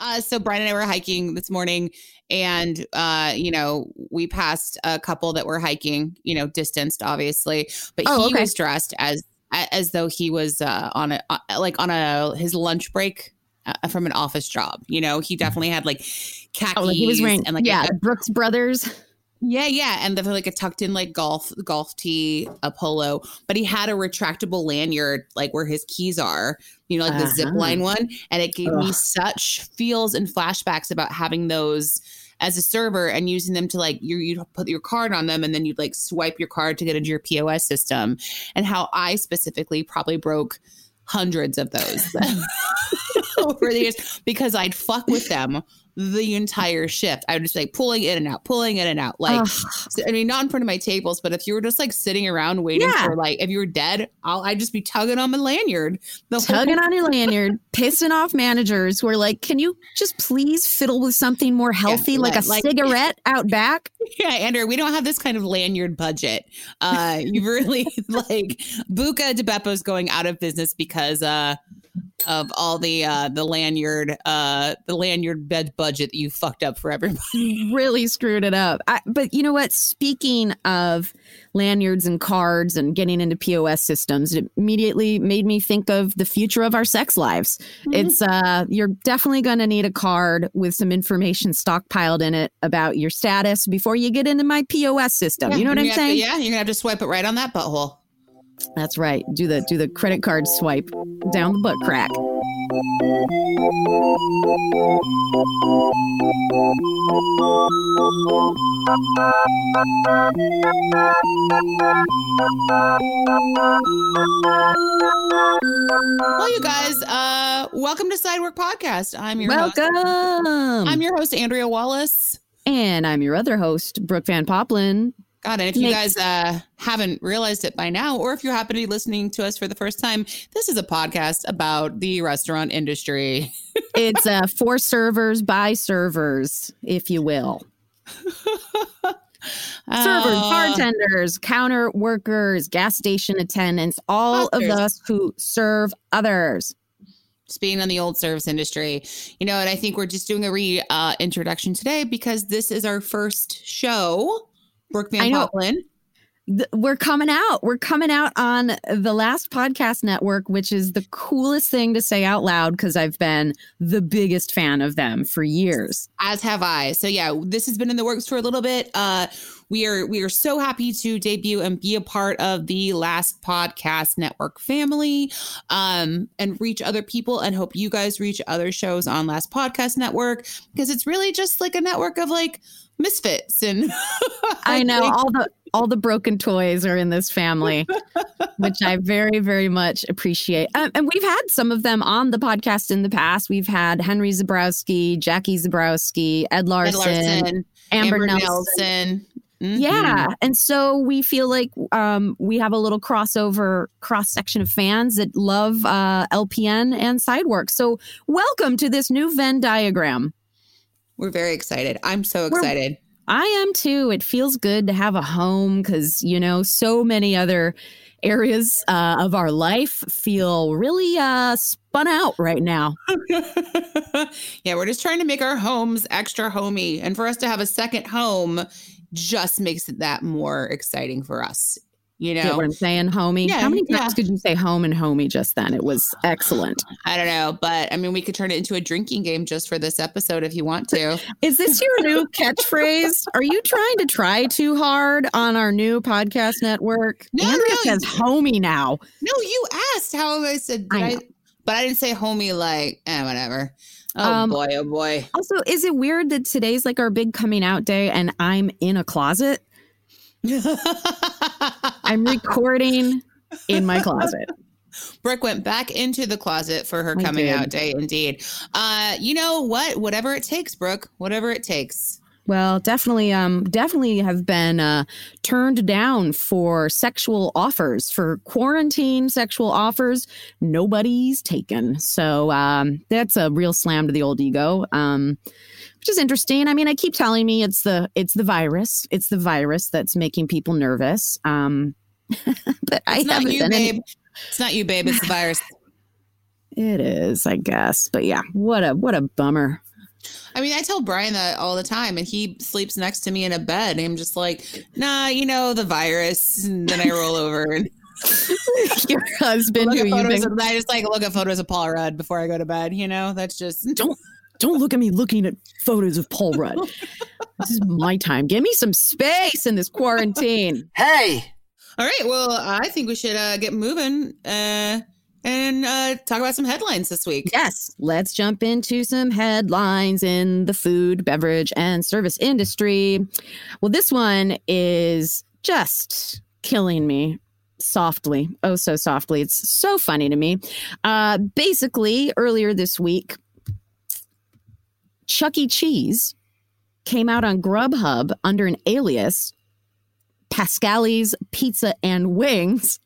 Uh, so Brian and I were hiking this morning, and uh, you know, we passed a couple that were hiking, you know, distanced, obviously, but Oh, he okay. was dressed as as though he was uh, on a uh, like on a his lunch break uh, from an office job. You know, he definitely had like khakis Oh, like he was wearing and like yeah, a- Brooks Brothers. Yeah, yeah, and the like a tucked in like golf golf tee, a polo, but he had a retractable lanyard like where his keys are, you know, like the zip Uh-huh. line one, and it gave me such feels and flashbacks about having those as a server and using them to like you you put your card on them and then you'd like swipe your card to get into your POS system, and how I specifically probably broke hundreds of those over the years because I'd fuck with them the entire shift. I would just like pulling in and out, pulling in and out. Like, so- I mean, not in front of my tables, but if you were just like sitting around waiting Yeah. for like, if you were dead, I'll, I'd just be tugging on my lanyard. Whole- tugging on your lanyard, pissing off managers who are like, "Can you just please fiddle with something more healthy, like a like- cigarette out back?" Yeah, Andrew, we don't have this kind of lanyard budget. Uh, you really like Buca di Beppo's going out of business because uh, of all the uh, the lanyard uh, the lanyard bed budget that you fucked up for everybody. really screwed it up. I, but you know what? Speaking of lanyards and cards and getting into POS systems, it immediately made me think of the future of our sex lives. It's uh, you're definitely going to need a card with some information stockpiled in it about your status before you get into my POS system. you know what I'm saying? yeah, you're gonna have to swipe it right on that butthole. That's right. Do the do the credit card swipe down the butt crack. Well, you guys, uh, welcome to Sidework Podcast. I'm your host. Welcome. I'm your host, Andrea Wallace. and I'm your other host, Brooke Van Poppelen. God, and if you guys uh, haven't realized it by now, or if you happen to be listening to us for the first time, this is a podcast about the restaurant industry. It's uh, for servers by servers, if you will. Servers, Uh, bartenders, counter workers, gas station attendants, all of us who serve others. Speaking on the old service industry, you know, and I think we're just doing a re uh, introduction today because this is our first show. Brooke Van. Poppelen. Th- We're coming out. We're coming out on the last podcast network, which is the coolest thing to say out loud because I've been the biggest fan of them for years. as have I. So yeah, this has been in the works for a little bit. Uh, we are we are so happy to debut and be a part of the Last Podcast Network family, um, and reach other people, and hope you guys reach other shows on Last Podcast Network because it's really just like a network of like misfits and I know all the all the broken toys are in this family, which I very very much appreciate. Um, and we've had some of them on the podcast in the past. We've had Henry Zebrowski, Jackie Zebrowski, Ed Ed Larson, Larson, Amber, Amber Nelson. Nelson. Mhm. Yeah, and so we feel like um, we have a little crossover cross section of fans that love uh, LPN and Sidework. So welcome to this new Venn diagram. We're very excited. I'm so We're- excited. I am too. It feels good to have a home because, you know, so many other areas uh, of our life feel really uh, spun out right now. yeah, we're just trying to make our homes extra homey. And for us to have a second home just makes it that more exciting for us. You Get know, what I'm saying, homie? Yeah, How many yeah. times could you say home and homie just then? It was excellent. I don't know, but I mean, we could turn it into a drinking game just for this episode if you want to. Is this your new catchphrase? Are you trying to try too hard on our new podcast network? No, Andrea no, says homie now. No, you asked how I said, I I but I didn't say homie like, eh, whatever. Oh Um, boy, oh boy. Also, is it weird that today's like our big coming out day and I'm in a closet? I'm recording in my closet. Brooke went back into the closet for her I coming did. out day. Indeed. Uh, you know what? Whatever it takes, Brooke. Whatever it takes. Well, definitely, um, definitely have been uh, turned down for sexual offers for quarantine sexual offers. Nobody's taken, so um, that's a real slam to the old ego, um, which is interesting. I mean, I keep telling me it's the it's the virus, it's the virus that's making people nervous. Um, but I not haven't you, been. any- It's not you, babe. It's the virus. it is, I guess, but yeah, what a what a bummer. I mean, I tell Brian that all the time, and he sleeps next to me in a bed. And I'm just like, nah, you know, the virus. And then I roll over and Your husband, look who at you've photos. been Of, I just like look at photos of Paul Rudd before I go to bed. You know, that's just don't don't look at me looking at photos of Paul Rudd. this is my time. Give me some space in this quarantine. Hey! All right. Well, I think we should uh, get moving uh, and uh, talk about some headlines this week. Yes, let's jump into some headlines in the food, beverage, and service industry. Well, this one is just killing me softly. Oh, so softly. It's so funny to me. Uh, basically, earlier this week, Chuck E. Cheese came out on Grubhub under an alias, Pasqually's Pizza and Wings,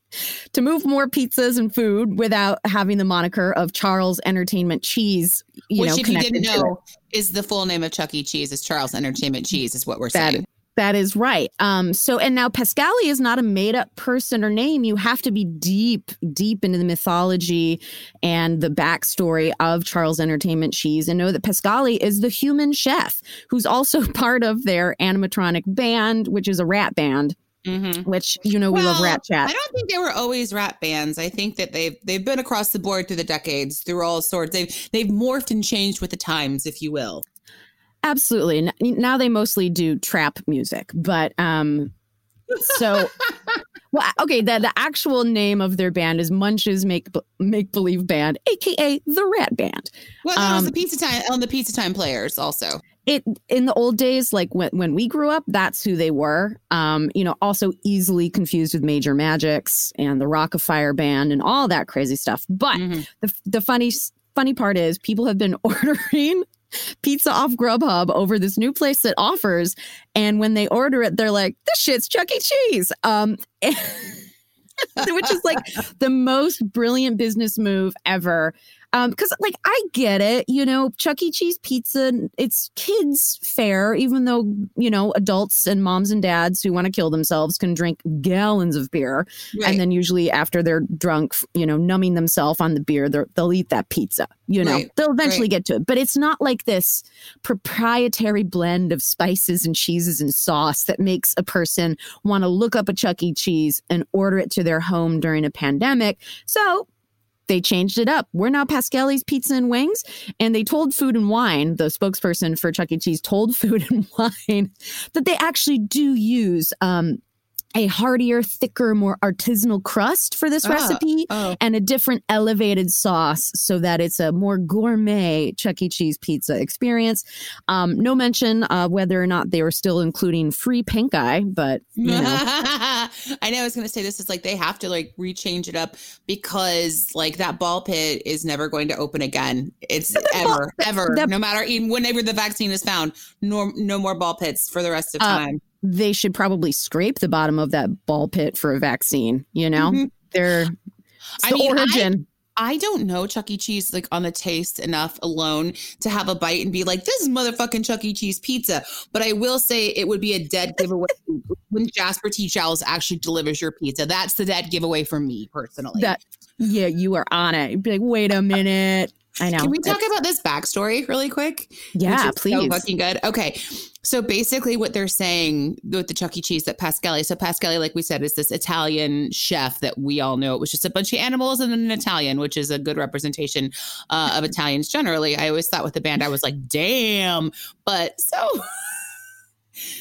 to move more pizzas and food without having the moniker of Charles Entertainment Cheese. You Which, know, if you didn't know, is the full name of Chuck E. Cheese. is Charles Entertainment Cheese, is what we're That- saying. That is right. Um, so, and now Pasqually is not a made up person or name. You have to be deep, deep into the mythology and the backstory of Charles Entertainment Cheese and know that Pasqually is the human chef who's also part of their animatronic band, which is a rat band, Mhm. which, you know, we love rat chat. I don't think they were always rap bands. I think that they've they've been across the board through the decades, through all sorts. They've they've morphed and changed with the times, if you will. Absolutely. Now they mostly do trap music, but um so well okay, the, the actual name of their band is Munch's Make Make Believe Band, aka the Rat Band. Well, that was Um, the pizza time on the pizza time players also. It in the old days like when when we grew up, that's who they were. Um you know, also easily confused with Major Magics and the Rock-afire band and all that crazy stuff. But Mhm. the the funny funny part is people have been ordering pizza off Grubhub over this new place that offers, and when they order it, they're like, "This shit's Chuck E. Cheese," um, which is like the most brilliant business move ever. Um, because like I get it, you know, Chuck E. Cheese pizza, it's kids fare, even though, you know, adults and moms and dads who want to kill themselves can drink gallons of beer. Right. And then usually after they're drunk, you know, numbing themselves on the beer, they'll eat that pizza. You know, Right, they'll eventually right. get to it. But it's not like this proprietary blend of spices and cheeses and sauce that makes a person want to look up a Chuck E. Cheese and order it to their home during a pandemic. So they changed it up. We're now Pasqually's Pizza and Wings. And they told Food and Wine, the spokesperson for Chuck E. Cheese told Food and Wine that they actually do use um, a heartier, thicker, more artisanal crust for this Ah, recipe oh. and a different elevated sauce so that it's a more gourmet Chuck E. Cheese pizza experience. Um, no mention of whether or not they were still including free pink eye, but you know. I know I was going to say this is like they have to like rechange it up because like that ball pit is never going to open again. It's ever, ever, that- no matter even whenever the vaccine is found, no, no more ball pits for the rest of Uh, time. They should probably scrape the bottom of that ball pit for a vaccine. You know, Mhm. they're I the mean, I- origin. I don't know Chuck E. Cheese like on the taste enough alone to have a bite and be like, this is motherfucking Chuck E. Cheese pizza. But I will say it would be a dead giveaway when Jasper T. Chalice actually delivers your pizza. That's the dead giveaway for me personally. that yeah, you are on it. You'd be like, wait a minute. I know. Can we talk It's- about this backstory really quick? Yeah, please. So fucking good. Okay. So basically, what they're saying with the Chuck E. Cheese that Pasqually, so Pasqually, like we said, is this Italian chef that we all know. It was just a bunch of animals and then an Italian, which is a good representation uh, of Italians generally. I always thought with the band, I was like, damn. But so.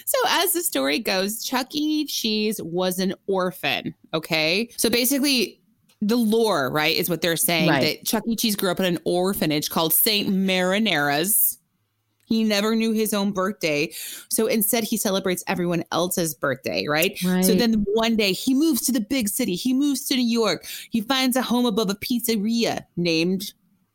So, as the story goes, Chuck E. Cheese was an orphan. Okay. So, basically, the lore, right, is what they're saying Right. that Chuck E. Cheese grew up in an orphanage called St. Mozzarella's. He never knew his own birthday. So instead, he celebrates everyone else's birthday, right? So then one day he moves to the big city. He moves to New York. He finds a home above a pizzeria named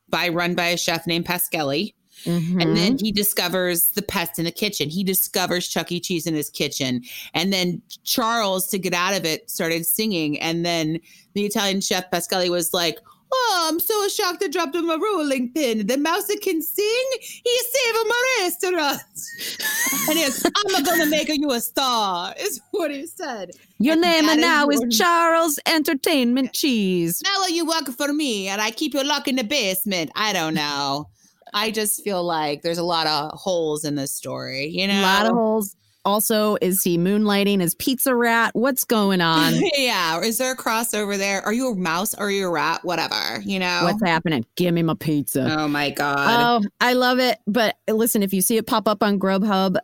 by run by a chef named Pasqually. Mhm. And then he discovers the pest in the kitchen. He discovers Chuck E. Cheese in his kitchen. And then Charles, to get out of it, started singing. And then the Italian chef Pasqually was like, Oh, I'm so shocked I dropped my rolling pin. The mouse that can sing, he saved my restaurant. and he goes, I'm gonna make you a star, is what he said. Your And name and now is your- Charles Entertainment Cheese. Now you work for me and I keep you locked in the basement. I don't know. I just feel like there's a lot of holes in this story, you know? A lot of holes. Also, is he moonlighting as Pizza Rat? What's going on? yeah. Is there a crossover there? Are you a mouse or are you a rat? Whatever, you know? What's happening? Give me my pizza. oh my God. Oh, I love it. But listen, if you see it pop up on Grubhub,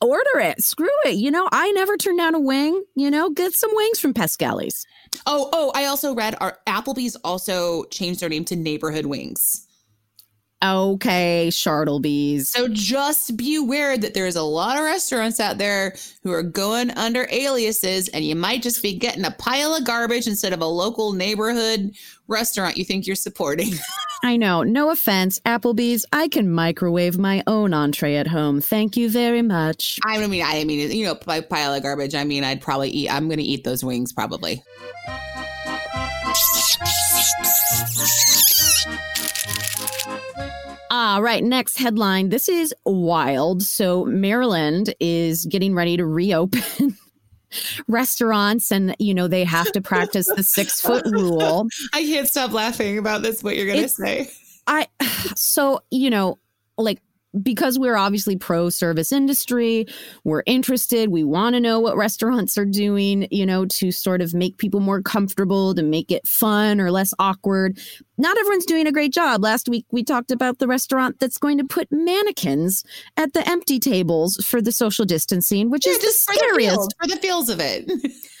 order it. Screw it. You know, I never turn down a wing. You know, get some wings from Pasqually's. Oh, oh, I also read our Applebee's also changed their name to Neighborhood Wings. Okay, Chartlebees. So just be aware that there's a lot of restaurants out there who are going under aliases, and you might just be getting a pile of garbage instead of a local neighborhood restaurant you think you're supporting. I know. No offense, Applebee's. I can microwave my own entree at home. Thank you very much. I mean, I mean, you know, by pile of garbage, I mean, I'd probably eat. I'm going to eat those wings probably. All right, next headline. This is wild. So, Maryland is getting ready to reopen restaurants, and, you know, they have to practice the six foot rule. I can't stop laughing about this. What you're going to It's- say? I, so, you know, like, because we're obviously pro service industry, we're interested. We want to know what restaurants are doing, you know, to sort of make people more comfortable, to make it fun or less awkward. Not everyone's doing a great job. Last week, we talked about the restaurant that's going to put mannequins at the empty tables for the social distancing, which is the scariest. for the feels of it.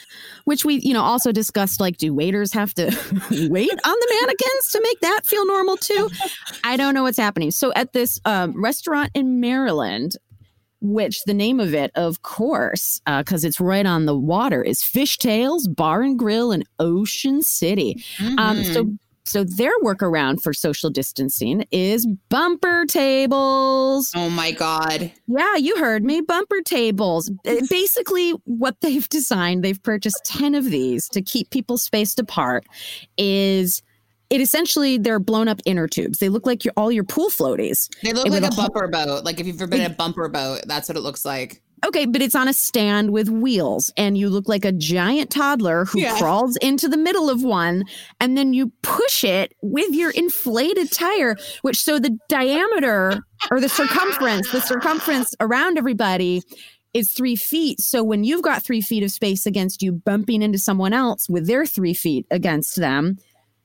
Which we, you know, also discussed like, do waiters have to wait on the mannequins to make that feel normal too? I don't know what's happening. So at this um, restaurant in Maryland, which the name of it, of course, because it's right on the water, is Fishtails Bar and Grill in Ocean City. Um, so, so their workaround for social distancing is bumper tables. oh my god. Yeah, you heard me. Bumper tables. Uh, Basically, what they've designed, they've purchased 10 of these to keep people spaced apart, is it essentially they're blown up inner tubes. They look like your, all your pool floaties. They look And like a a whole- bumper boat. Like if you've ever been in a bumper boat, that's what it looks like. Okay, but it's on a stand with wheels, and you look like a giant toddler who Yeah. crawls into the middle of one, and then you push it with your inflated tire, which so the diameter or the circumference, the circumference around everybody is three feet. So when you've got three feet of space against you bumping into someone else with their three feet against them,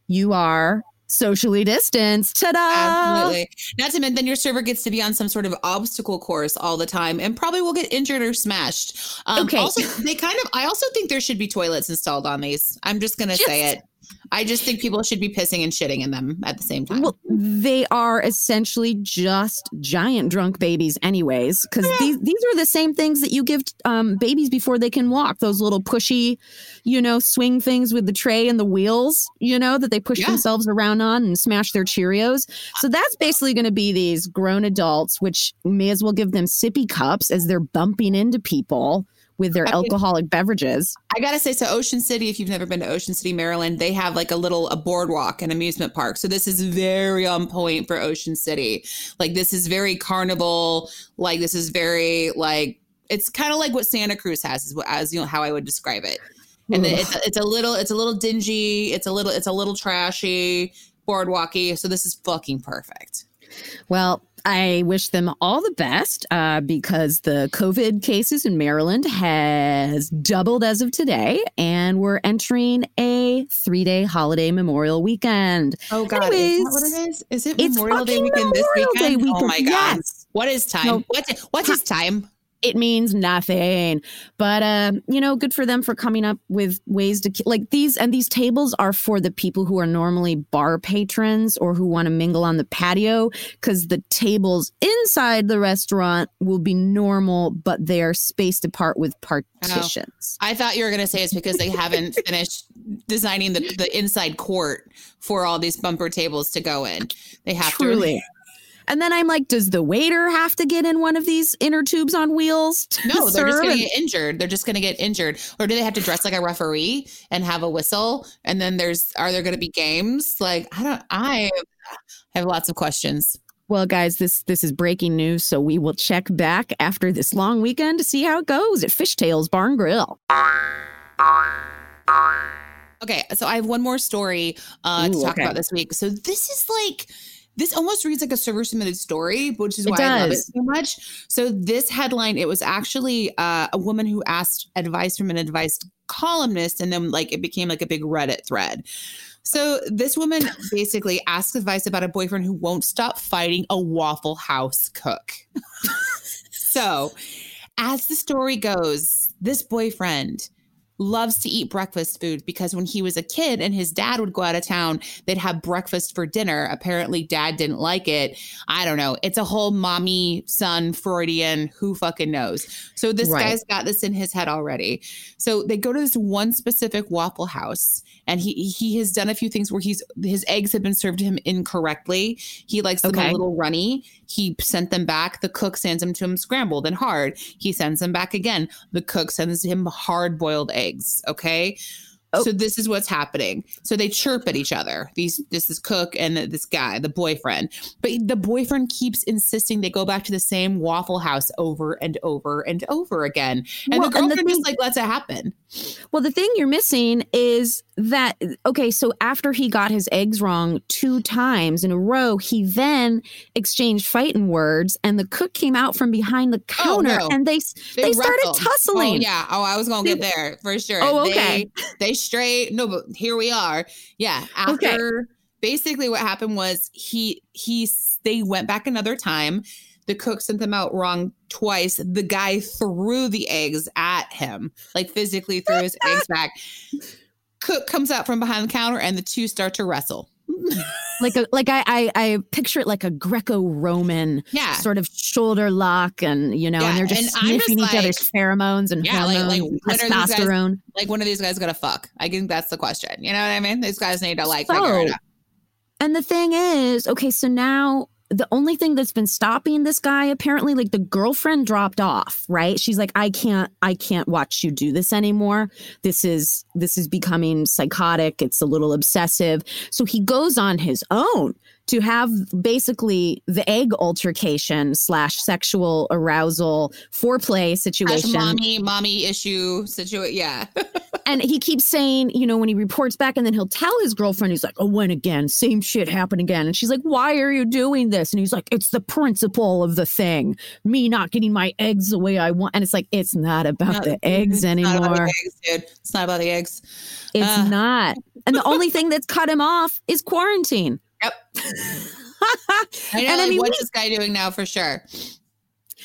you are socially distanced. Ta da! Absolutely. Not to mention, then your server gets to be on some sort of obstacle course all the time and probably will get injured or smashed. Um, Okay. Also, they kind of, I also think there should be toilets installed on these. I'm just going to say it. I just think people should be pissing and shitting in them at the same time. Well, they are essentially just giant drunk babies, anyways, because these these are the same things that you give um, babies before they can walk. Those little pushy, you know, swing things with the tray and the wheels, you know, that they push Yeah. themselves around on and smash their Cheerios. So that's basically going to be these grown adults, which may as well give them sippy cups as they're bumping into people with their I mean- alcoholic beverages. I gotta say, so Ocean City, if you've never been to Ocean City, Maryland, they have like a little a boardwalk, and amusement park. So this is very on point for Ocean City. Like this is very carnival. Like this is very like it's kind of like what Santa Cruz has, is what, as you know how I would describe it. And it's it's a little it's a little dingy. It's a little it's a little trashy. boardwalky. So this is fucking perfect. Well, I wish them all the best uh, because the COVID cases in Maryland has doubled as of today, and we're entering a three-day holiday Memorial weekend. Oh God, Anyways, is that what it is? Is it Memorial Day weekend this weekend? Day Oh my God. yes. What is time? No. What's what's his time? It means nothing. But uh, you know, good for them for coming up with ways to ke- like these. And these tables are for the people who are normally bar patrons or who want to mingle on the patio, because the tables inside the restaurant will be normal, but they are spaced apart with partitions. I thought you were going to say it's because they haven't finished designing the, the inside court for all these bumper tables to go in. They have Truly. to. And then I'm like, does the waiter have to get in one of these inner tubes on wheels? No, they're just going to get injured. They're just going to get injured. Or do they have to dress like a referee and have a whistle? And then there's, are there going to be games? Like, I don't, I have lots of questions. Well, guys, this this is breaking news, so we will check back after this long weekend to see how it goes at Fishtails Barn Grill. Okay, so I have one more story uh, to talk okay. about this week. So this is like this almost reads like a server submitted story, which is why I love it so much. So this headline, it was actually uh, a woman who asked advice from an advice columnist, and then like it became like a big Reddit thread. So this woman basically asks advice about a boyfriend who won't stop fighting a Waffle House cook. so, as the story goes, this boyfriend loves to eat breakfast food because when he was a kid and his dad would go out of town, they'd have breakfast for dinner. Apparently, dad didn't like it. I don't know. It's a whole mommy son Freudian, who fucking knows? So, this Right. guy's got this in his head already. So, they go to this one specific Waffle House and he he has done a few things where he's his eggs have been served to him incorrectly. He likes them Okay. a little runny. He sent them back. The cook sends them to him scrambled and hard. He sends them back again. The cook sends him hard boiled eggs. Okay. Oh. So this is what's happening. So they chirp at each other. These this is cook and this guy, the boyfriend. But the boyfriend keeps insisting they go back to the same Waffle House over and over and over again. And Well, the and the girlfriend just thing- like lets it happen. Well, the thing you're missing is that okay, so after he got his eggs wrong two times in a row, he then exchanged fighting words, and the cook came out from behind the oh, counter, no. and they they, started oh, tussling. Oh yeah. Oh, I was gonna get there for sure. Oh, okay. They, they straight. No, but here we are. Yeah. Okay. After basically what happened was he he they went back another time. The cook sent them out wrong twice. The guy threw the eggs at him, like physically threw his eggs back. Cook comes out from behind the counter, and the two start to wrestle. Like a like I, I I picture it like a Greco-Roman Yeah. sort of shoulder lock, and you know, Yeah, and they're just and I'm just sniffing each like- other's pheromones and Yeah, like- like, hormones, when are these guys- testosterone. Like one of these guys gonna fuck? I think that's the question. You know what I mean? These guys need to like So, figure it out. And the thing is, okay, so now the only thing that's been stopping this guy apparently like the girlfriend dropped off, right? She's like I can't I can't watch you do this anymore. This is this is becoming psychotic. It's a little obsessive. So he goes on his own to have basically the egg altercation slash sexual arousal foreplay situation. mommy, mommy issue situation. Yeah. And he keeps saying, you know, when he reports back, and then he'll tell his girlfriend, he's like, oh, when again? Same shit happened again. And she's like, why are you doing this? And he's like, it's the principle of the thing. Me not getting my eggs the way I want. And it's like, it's not about No, the eggs it's not about anymore. the eggs, dude. It's not about the eggs. It's Uh. not. And the only thing that's cut him off is quarantine. Yep. I know. And I like, mean, what's we- this guy doing now for sure?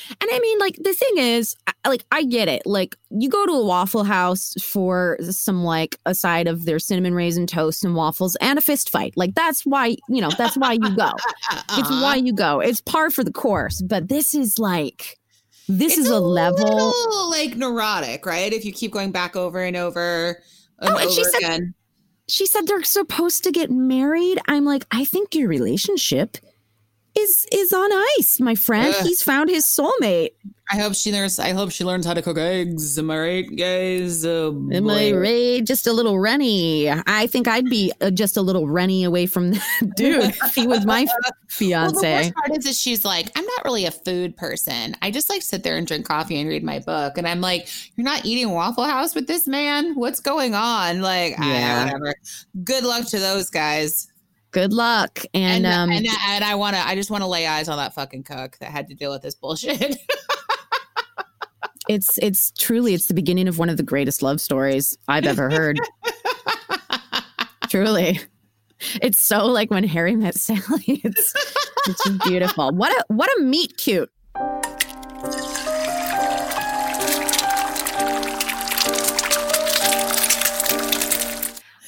And I mean, like, the thing is, like, I get it. Like, you go to a Waffle House for some, like, a side of their cinnamon raisin toast and waffles and a fist fight. Like, that's why, you know, that's why you go. Uh-uh. It's Uh-uh. why you go. It's par for the course. But this is like, this It's is a, level. little, like neurotic, right? If you keep going back over and over and Oh, and over she said- again. She said they're supposed to get married. I'm like, I think your relationship is is on ice, my friend. Ugh. He's found his soulmate. I hope she learns. I hope she learns how to cook eggs. Am I right, guys? Oh, Am I right? Just a little runny. I think I'd be uh, just a little runny away from that dude he was my Well, the fiance. worst part is, is she's like, I'm not really a food person. I just like sit there and drink coffee and read my book. And I'm like, you're not eating Waffle House with this man? What's going on? Like, Yeah. yeah. whatever. Good luck to those guys. Good luck. And, And um, and, and I want to. I just want to lay eyes on that fucking cook that had to deal with this bullshit. it's it's truly it's the beginning of one of the greatest love stories I've ever heard. truly. It's so like when Harry met Sally. It's it's just beautiful. What a what a meet cute.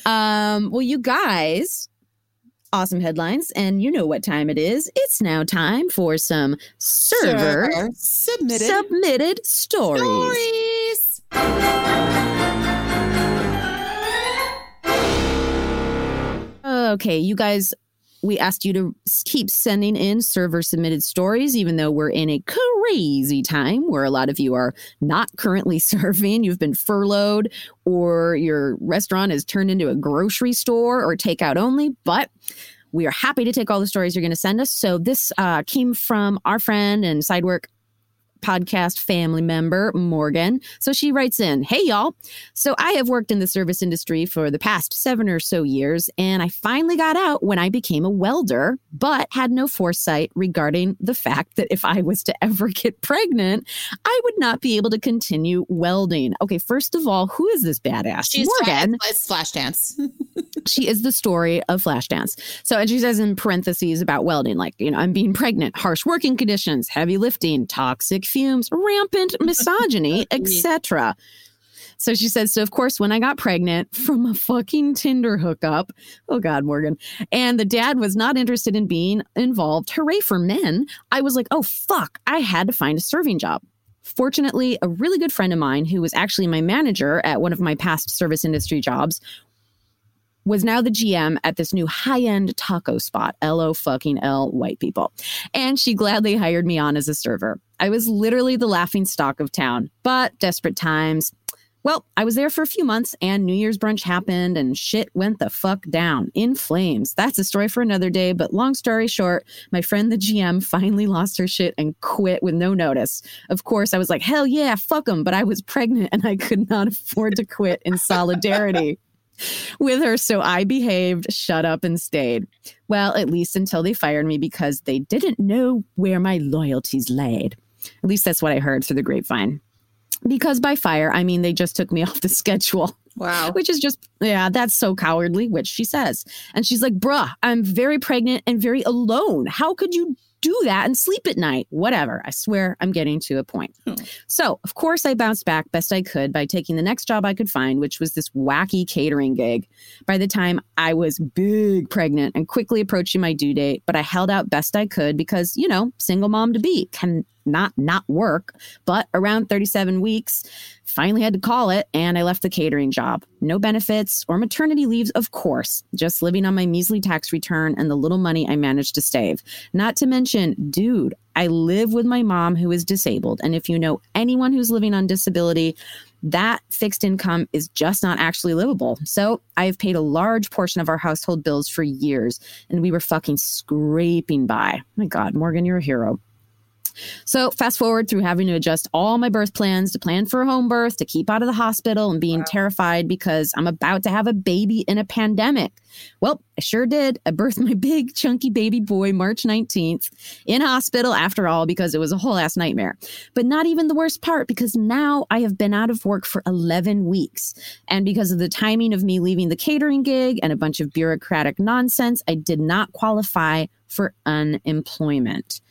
Um, well, you guys, awesome headlines, and you know what time it is. It's now time for some server, Server submitted submitted stories. stories. Okay, you guys, we asked you to keep sending in server submitted stories, even though we're in a crazy time where a lot of you are not currently serving. You've been furloughed, or your restaurant has turned into a grocery store or takeout only. But we are happy to take all the stories you're going to send us. So this uh, came from our friend and Sidework podcast family member, Morgan. So she writes in Hey, y'all. So I have worked in the service industry for the past seven or so years, and I finally got out when I became a welder, but had no foresight regarding the fact that if I was to ever get pregnant, I would not be able to continue welding. Okay, first of all, who is this badass? She's Morgan. Flashdance. she is the story of Flashdance. So, and she says in parentheses about welding, like, you know, I'm being pregnant, harsh working conditions, heavy lifting, toxic fumes, rampant misogyny, etc. So she says, so of course, when I got pregnant from a fucking Tinder hookup, oh God, Morgan, and the dad was not interested in being involved, hooray for men, I was like, oh fuck, I had to find a serving job. Fortunately, a really good friend of mine who was actually my manager at one of my past service industry jobs was now the GM at this new high-end taco spot, LO fucking L white people. And she gladly hired me on as a server. I was literally the laughing stock of town, but desperate times. Well, I was there for a few months and New Year's brunch happened and shit went the fuck down in flames. That's a story for another day, but long story short, my friend the GM finally lost her shit and quit with no notice. Of course, I was like, hell yeah, fuck them, but I was pregnant and I could not afford to quit in solidarity with her. So I behaved, shut up, and stayed. Well, at least until they fired me because they didn't know where my loyalties laid. At least that's what I heard through the grapevine. Because by fire, I mean they just took me off the schedule, Wow. which is just, yeah, that's so cowardly, which she says. And she's like, bruh, I'm very pregnant and very alone. How could you do that and sleep at night? Whatever. I swear I'm getting to a point. Hmm. So, of course, I bounced back best I could by taking the next job I could find, which was this wacky catering gig. By the time I was big pregnant and quickly approaching my due date, but I held out best I could because, you know, single mom to be can not not work. But around 37 weeks, finally had to call it and I left the catering job. No benefits or maternity leaves, of course, just living on my measly tax return and the little money I managed to save. Not to mention, dude, I live with my mom who is disabled. And if you know anyone who's living on disability, that fixed income is just not actually livable. So I've paid a large portion of our household bills for years and we were fucking scraping by. My God, Morgan, you're a hero. So, fast forward through having to adjust all my birth plans to plan for a home birth, to keep out of the hospital, and being terrified because I'm about to have a baby in a pandemic. Well, I sure did. I birthed my big, chunky baby boy March 19th in hospital after all because it was a whole ass nightmare. But not even the worst part because now I have been out of work for 11 weeks. And because of the timing of me leaving the catering gig and a bunch of bureaucratic nonsense, I did not qualify for unemployment.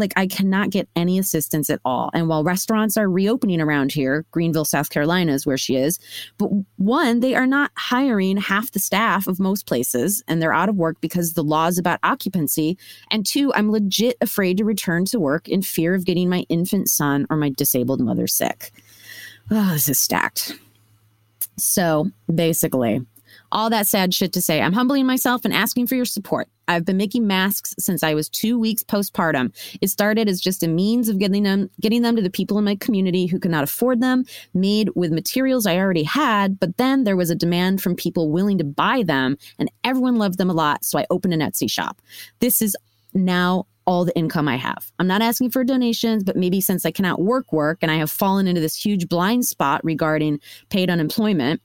Like I cannot get any assistance at all. And while restaurants are reopening around here, Greenville, South Carolina is where she is, but one, they are not hiring half the staff of most places and they're out of work because the laws about occupancy. And two, I'm legit afraid to return to work in fear of getting my infant son or my disabled mother sick. Oh, this is stacked. So basically, all that sad shit to say, I'm humbling myself and asking for your support. I've been making masks since I was two weeks postpartum. It started as just a means of getting them getting them to the people in my community who could not afford them, made with materials I already had, but then there was a demand from people willing to buy them, and everyone loved them a lot, so I opened an Etsy shop. This is now all the income I have. I'm not asking for donations, but maybe since I cannot work work and I have fallen into this huge blind spot regarding paid unemployment,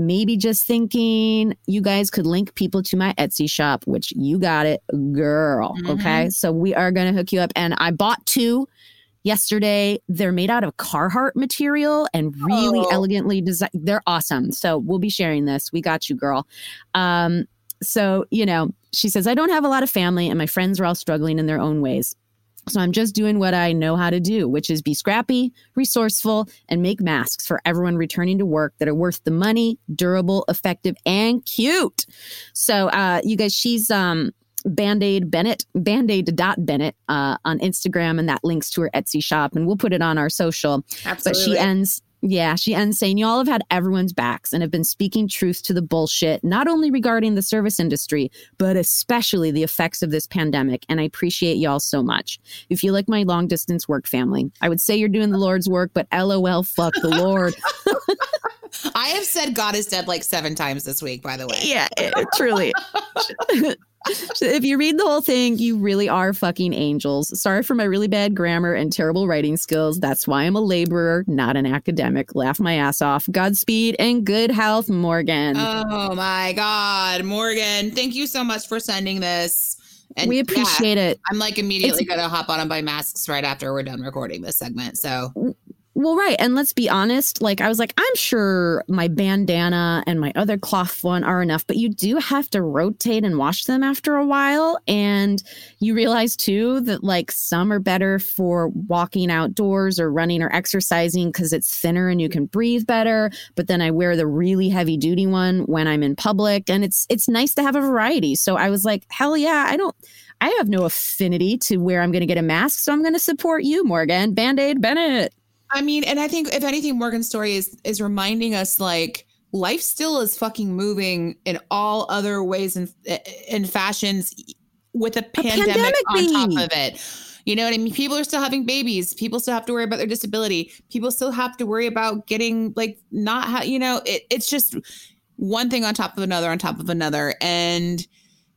maybe just thinking you guys could link people to my Etsy shop, which you got it, girl. Mhm. Okay. So we are going to hook you up. And I bought two yesterday. They're made out of Carhartt material and really Oh. elegantly designed. They're awesome. So we'll be sharing this. We got you, girl. Um, so, you know, she says, I don't have a lot of family and my friends are all struggling in their own ways. So I'm just doing what I know how to do, which is be scrappy, resourceful, and make masks for everyone returning to work that are worth the money, durable, effective, and cute. So uh you guys, she's um Band-Aid Bennett, Band-Aid dot Bennett uh, on Instagram, and that links to her Etsy shop, and we'll put it on our social. Absolutely. But she ends, yeah, she ends saying, Y'all have had everyone's backs and have been speaking truth to the bullshit, not only regarding the service industry, but especially the effects of this pandemic. And I appreciate y'all so much. If You feel like my long distance work family. I would say you're doing the Lord's work, but lol, fuck the Lord. I have said God is dead like seven times this week, by the way. yeah, truly. if you read the whole thing, you really are fucking angels. Sorry for my really bad grammar and terrible writing skills. That's why I'm a laborer, not an academic. Laugh my ass off. Godspeed and good health, Morgan. Oh my God, Morgan, thank you so much for sending this. And we yeah, appreciate it. I'm like immediately going to hop on and buy masks right after we're done recording this segment. So Well, right. And let's be honest. Like, I was like, I'm sure my bandana and my other cloth one are enough, but you do have to rotate and wash them after a while. And you realize too that, like, some are better for walking outdoors or running or exercising because it's thinner and you can breathe better. But then I wear the really heavy duty one when I'm in public. And it's, it's nice to have a variety. So I was like, hell yeah, I don't. I have no affinity to where I'm going to get a mask, so I'm going to support you, Morgan. Band Aid Bennett. I mean, and I think if anything, Morgan's story is is reminding us like life still is fucking moving in all other ways and eh, eh, and fashions with a pandemic, pandemic, on top of it. You know what I mean? People are still having babies. People still have to worry about their disability. People still have to worry about getting like not ha- you know, it, it's just one thing on top of another on top of another and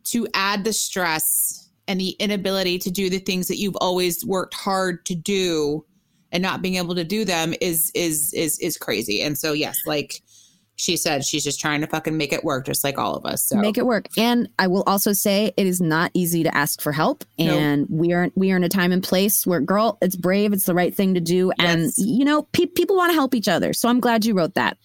to add the stress and the inability to do the things that you've always worked hard to do and not being able to do them is is is is crazy. And so yes, like she said, she's just trying to fucking make it work, just like all of us. So make it work and i will also say it is not easy to ask for help and we are we are in a time and place where girl it's brave it's the right thing to do and Yes. you know pe- people want to help each other so i'm glad you wrote that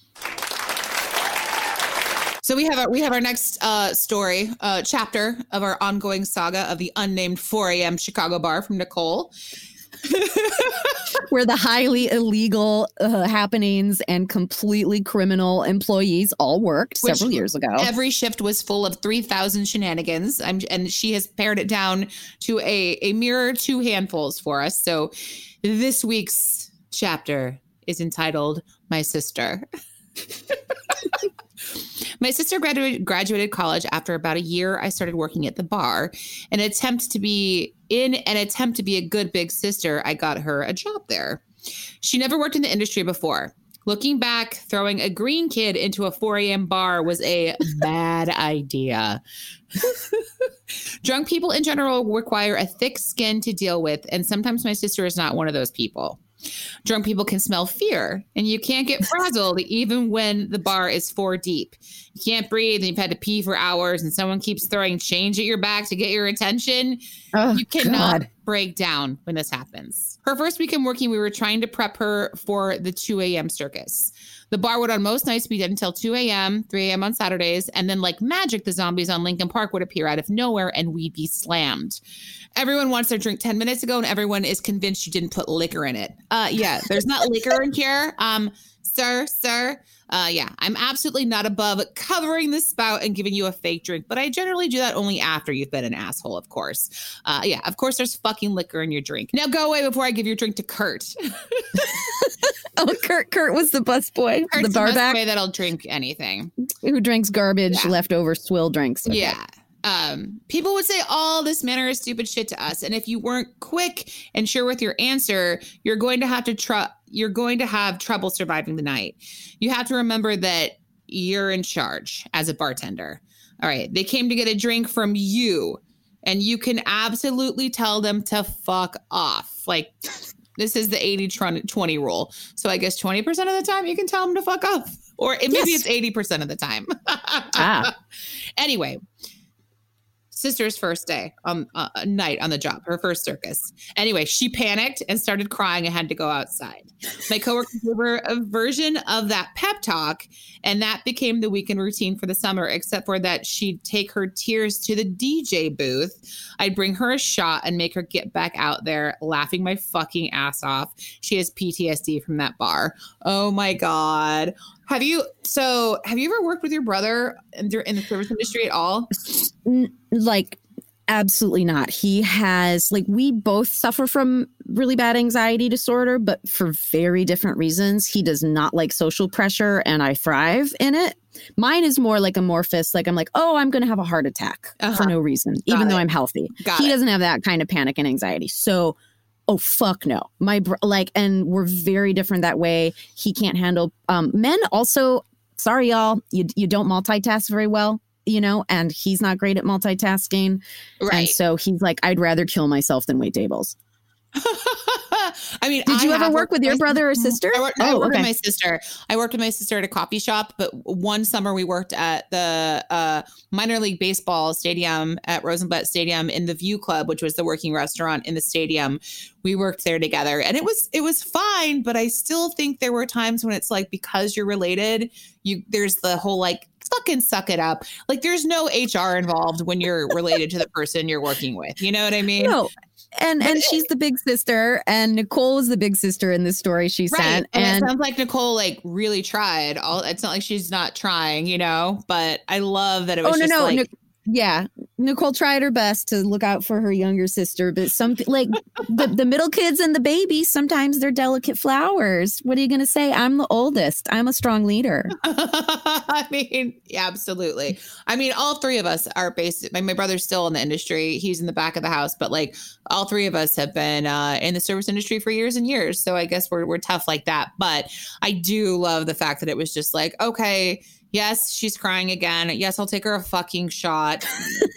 So we have our we have our next uh, story uh, chapter of our ongoing saga of the unnamed 4 a.m. Chicago bar from Nicole. where the highly illegal uh, happenings and completely criminal employees all worked Which several years ago Every shift was full of 3,000 shenanigans. I'm, and she has pared it down to a, a mere two handfuls for us. So this week's chapter is entitled My Sister. My sister graduated graduated college after about a year. I started working at the bar. An attempt to be in an attempt to be a good big sister, I got her a job there. She never worked in the industry before. Looking back, throwing a green kid into a 4 a.m. bar was a bad idea. Drunk people in general require a thick skin to deal with, and sometimes my sister is not one of those people. Drunk people can smell fear, and you can't get frazzled even when the bar is four deep. You can't breathe, and you've had to pee for hours, and someone keeps throwing change at your back to get your attention. oh, you cannot God. break down when this happens. Her first weekend working, we were trying to prep her for the 2 a.m. circus. The bar would on most nights be dead until 2 a.m., 3 a.m. on Saturdays, and then, like magic, the zombies on Lincoln Park would appear out of nowhere and we'd be slammed. Everyone wants their drink 10 minutes ago, and everyone is convinced you didn't put liquor in it. Uh, yeah, there's not liquor in here. Um, sir, sir. Uh, yeah, I'm absolutely not above covering the spout and giving you a fake drink, but I generally do that only after you've been an asshole, of course. Uh, yeah, of course, there's fucking liquor in your drink. Now go away before I give your drink to Kurt. oh kurt kurt was the bus boy Kurt's the bar best back way that'll drink anything. who drinks garbage Yeah. leftover swill drinks Okay. Yeah. Um, people would say all this manner of stupid shit to us, and if you weren't quick and sure with your answer, you're going to have to try. You're going to have trouble surviving the night. You have to remember that you're in charge as a bartender. All right, they came to get a drink from you, and you can absolutely tell them to fuck off. Like, This is the 80 20 rule. So I guess 20% of the time you can tell them to fuck off. Or maybe Yes. it's 80% of the time. Ah. Anyway, sister's first day on uh, night on the job, her first circus. Anyway, she panicked and started crying and had to go outside. My coworker gave her a version of that pep talk, and that became the weekend routine for the summer, except for that she'd take her tears to the DJ booth. I'd bring her a shot and make her get back out there laughing my fucking ass off. She has PTSD from that bar. Oh my God. Have you, so have you ever worked with your brother in, in the service industry at all? Like absolutely not he has like we both suffer from really bad anxiety disorder but for very different reasons he does not like social pressure and i thrive in it mine is more like amorphous like i'm like oh i'm gonna have a heart attack Uh-huh. for no reason even it. though i'm healthy Got he it. doesn't have that kind of panic and anxiety so oh fuck no. My br- like and we're very different that way. He can't handle um men also sorry y'all you, you don't multitask very well you know and he's not great at multitasking. Right. and so he's like i'd rather kill myself than wait tables I mean, Did I you ever work with your brother or sister? I worked, I Oh, worked okay. with my sister. I worked with my sister at a coffee shop, but one summer we worked at the uh, minor league baseball stadium at Rosenblatt Stadium in the View Club, which was the working restaurant in the stadium. We worked there together, and it was it was fine. But I still think there were times when it's like because you're related, you there's the whole like fucking suck it up. Like there's no HR involved when you're related to the person you're working with. You know what I mean? no and and she's the big sister and nicole was the big sister in this story she Right. sent And, and it sounds like Nicole like really tried. All it's not like she's not trying, you know, but I love that it oh, was oh no just no like Nic- yeah nicole tried her best to look out for her younger sister but some like the, the middle kids and the babies sometimes they're delicate flowers what are you going to say i'm the oldest i'm a strong leader I mean, yeah, absolutely. I mean, all three of us are based. My, my brother's still in the industry. He's in the back of the house, but like all three of us have been uh, in the service industry for years and years. So I guess we're we're tough like that. But I do love the fact that it was just like, okay, yes, she's crying again. Yes, I'll take her a fucking shot.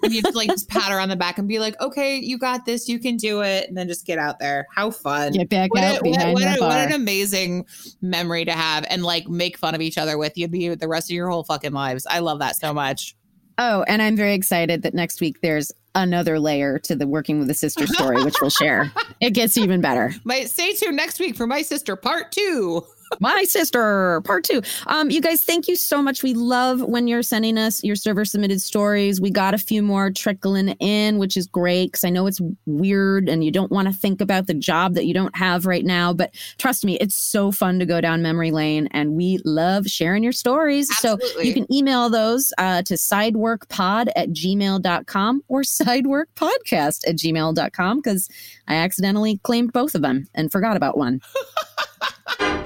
and you just like just pat her on the back and be like, okay, you got this. You can do it. And then just get out there. How fun. get back What, out a- what, behind what that a- what an amazing memory to have and like make fun of each other with you the, the rest of your whole fucking lives. I love that so much. oh and i'm very excited that next week there's another layer to the working with a sister story which we'll share it gets even better My stay tuned next week for my sister part two. My sister part two. Um you guys thank you so much. We love when you're sending us your server submitted stories. We got a few more trickling in which is great because i know it's weird and you don't want to think about the job that you don't have right now but trust me it's so fun to go down memory lane and we love sharing your stories. So you can email those uh, to sideworkpod at gmail.com or sideworkpodcast at gmail.com because i accidentally claimed both of them and forgot about one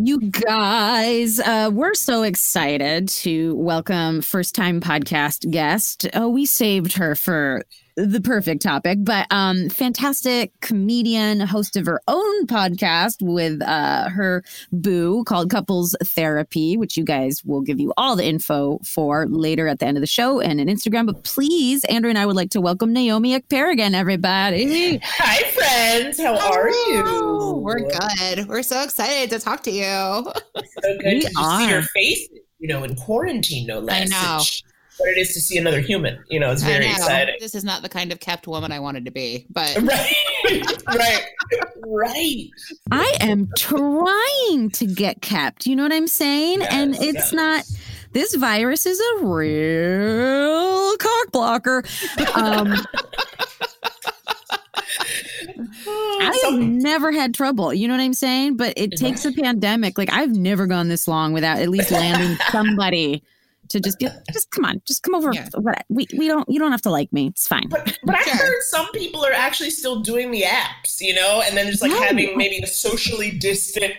You guys, uh, we're so excited to welcome first time podcast guest. Oh, we saved her for the perfect topic, but um, fantastic comedian, host of her own podcast with uh, her boo called Couples Therapy, which you guys will give you all the info for later at the end of the show and an Instagram. But please, Andrew and I would like to welcome Naomi Ekperigin, everybody. Hi, friends. How are you? We're good. We're so excited to talk to you. So good We to just see your are. faces, you know, in quarantine, no less. I know. It's What it is to see another human, you know, it's very know. exciting. This is not the kind of kept woman I wanted to be, but Right, right, right. I am trying to get kept. You know what I'm saying? and it's yes. not. This virus is a real cock blocker. Um, I have never had trouble. You know what I'm saying? But it takes a pandemic. Like I've never gone this long without at least landing somebody to just get. Just come on, just come over. Yeah. What- We we don't. You don't have to like me. It's fine. But, but I Sure. heard some people are actually still doing the apps, you know, and then just like No. having maybe a socially distant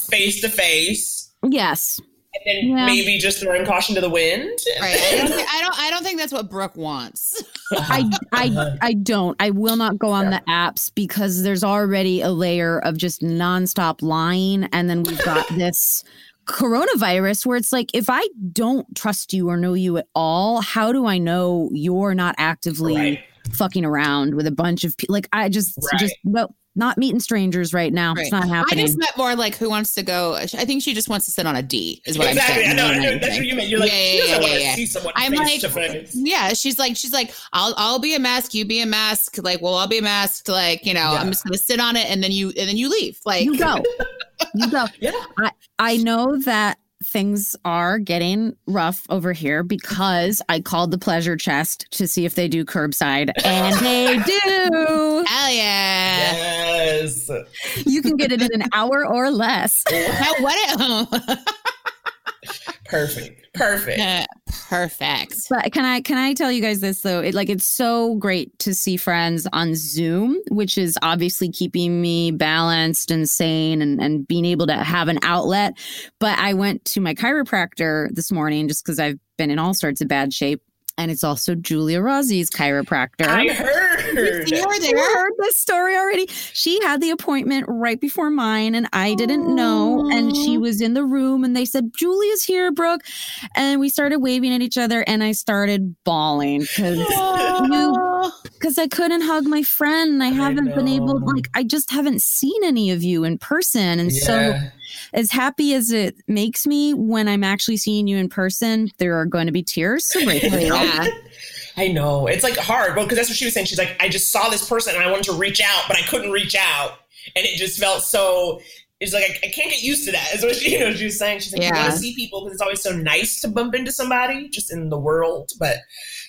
face to face, Yes. and then Yeah. maybe just throwing caution to the wind. right. I don't, think, I don't. I don't think that's what Brooke wants. I I I don't. I will not go on the apps because there's already a layer of just nonstop lying, and then we've got this coronavirus where it's like if I don't trust you or know you at all, how do I know you're not actively Right. fucking around with a bunch of people? Like I just Right. just no not meeting strangers right now. Right. It's not happening. I just meant more like who wants to go. I think she just wants to sit on a D. Is what exactly. I'm saying. I know. more I than know. That's anything. what you meant. You're like, Yeah, she yeah, doesn't yeah, want to yeah, see someone I'm face like, to yeah, she's like, she's like, I'll, I'll be a mask, you be a mask. Like, well, I'll be a mask. Like, you know, I'm just gonna sit on it, and then you, and then you leave. Like, you go. You go. Yeah. I, I know that things are getting rough over here because I called the pleasure chest to see if they do curbside and they do. hell yeah. Yes. You can get it in an hour or less. Now, what? Perfect. Perfect. Perfect. But can I can I tell you guys this though? It like it's so great to see friends on Zoom, which is obviously keeping me balanced and sane and, and being able to have an outlet. But I went to my chiropractor this morning just because I've been in all sorts of bad shape. And it's also Julia Rossi's chiropractor. I heard. You You there. heard this story already. She had the appointment right before mine, and I didn't know. And she was in the room, and they said, Julia's here, Brooke. And we started waving at each other, and I started bawling because because I couldn't hug my friend. I haven't been able, know. like, I just haven't seen any of you in person. And so, as happy as it makes me when I'm actually seeing you in person, there are going to be tears. Oh so break. Yeah. I know. It's like hard. Well, because that's what she was saying. She's like, I just saw this person and I wanted to reach out, but I couldn't reach out. And it just felt so. It's like, I, I can't get used to that. Is what she, you know, she was saying. She's like, you want to see people because it's always so nice to bump into somebody just in the world. But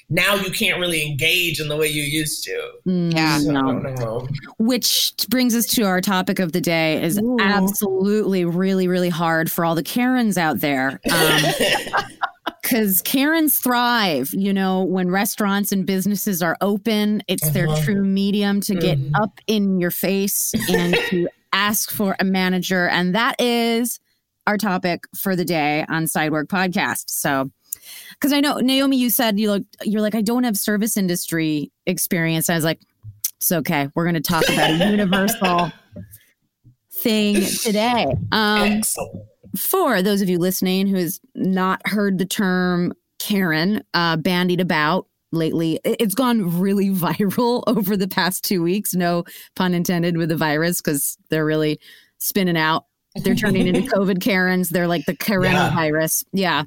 now you can't really engage in the way you used to. Mm, Yeah. So, no. Which brings us to our topic of the day is Ooh. absolutely really, really hard for all the Karens out there. Um, because Karens thrive, you know, when restaurants and businesses are open, it's their Uh-huh. true medium to get Mhm. up in your face and to ask for a manager. And that is our topic for the day on Sidework Podcast. So, because I know Naomi, you said you look, you're like, I don't have service industry experience. I was like, it's okay. We're going to talk about a universal thing today. Um, for those of you listening who has not heard the term Karen uh, bandied about lately, it- it's gone really viral over the past two weeks. No pun intended with the virus because they're really spinning out. They're turning into COVID Karens. They're like the coronavirus. Yeah.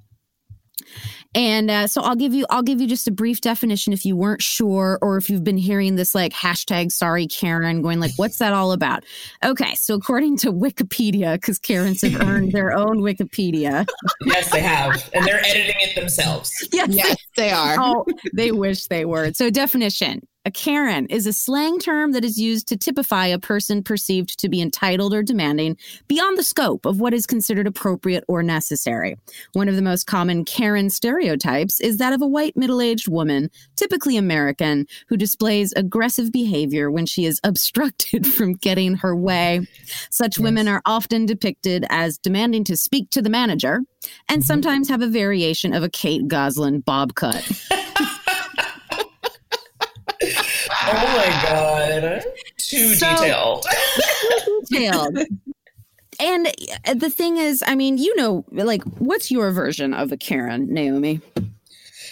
And uh, so I'll give you I'll give you just a brief definition if you weren't sure or if you've been hearing this like hashtag sorry Karen going like what's that all about? Okay, so according to Wikipedia, because Karens have earned their own Wikipedia. Yes, they have. And they're editing it themselves. Yes, Yes, they are. oh, they wish they were. So, definition a Karen is a slang term that is used to typify a person perceived to be entitled or demanding beyond the scope of what is considered appropriate or necessary. One of the most common Karen stereotypes is that of a white middle aged woman, typically American, who displays aggressive behavior when she is obstructed from getting her way. Such women are often depicted as demanding to speak to the manager and mm-hmm. sometimes have a variation of a Kate Gosselin bob cut. Oh my God. Too So- detailed. detailed. And uh, the thing is, I mean, you know, like, what's your version of a Karen, Naomi?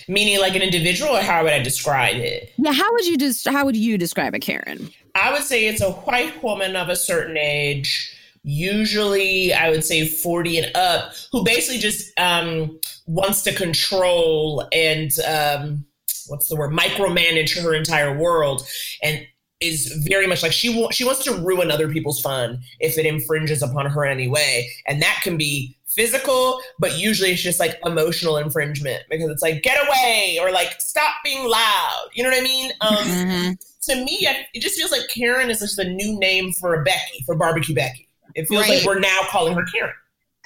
Meaning like an individual, or how would I describe it? Yeah, how would you just how would you describe a Karen? I would say it's a white woman of a certain age, usually I would say 40 and up, who basically just um, wants to control and um, what's the word, micromanage her entire world and is very much like she she wants to ruin other people's fun if it infringes upon her in any way. And that can be physical, but usually it's just like emotional infringement because it's like, get away or like, stop being loud. You know what I mean? Um, Mhm. to me, I, it just feels like Karen is just a new name for a Becky, for barbecue Becky. It feels Right. like we're now calling her Karen.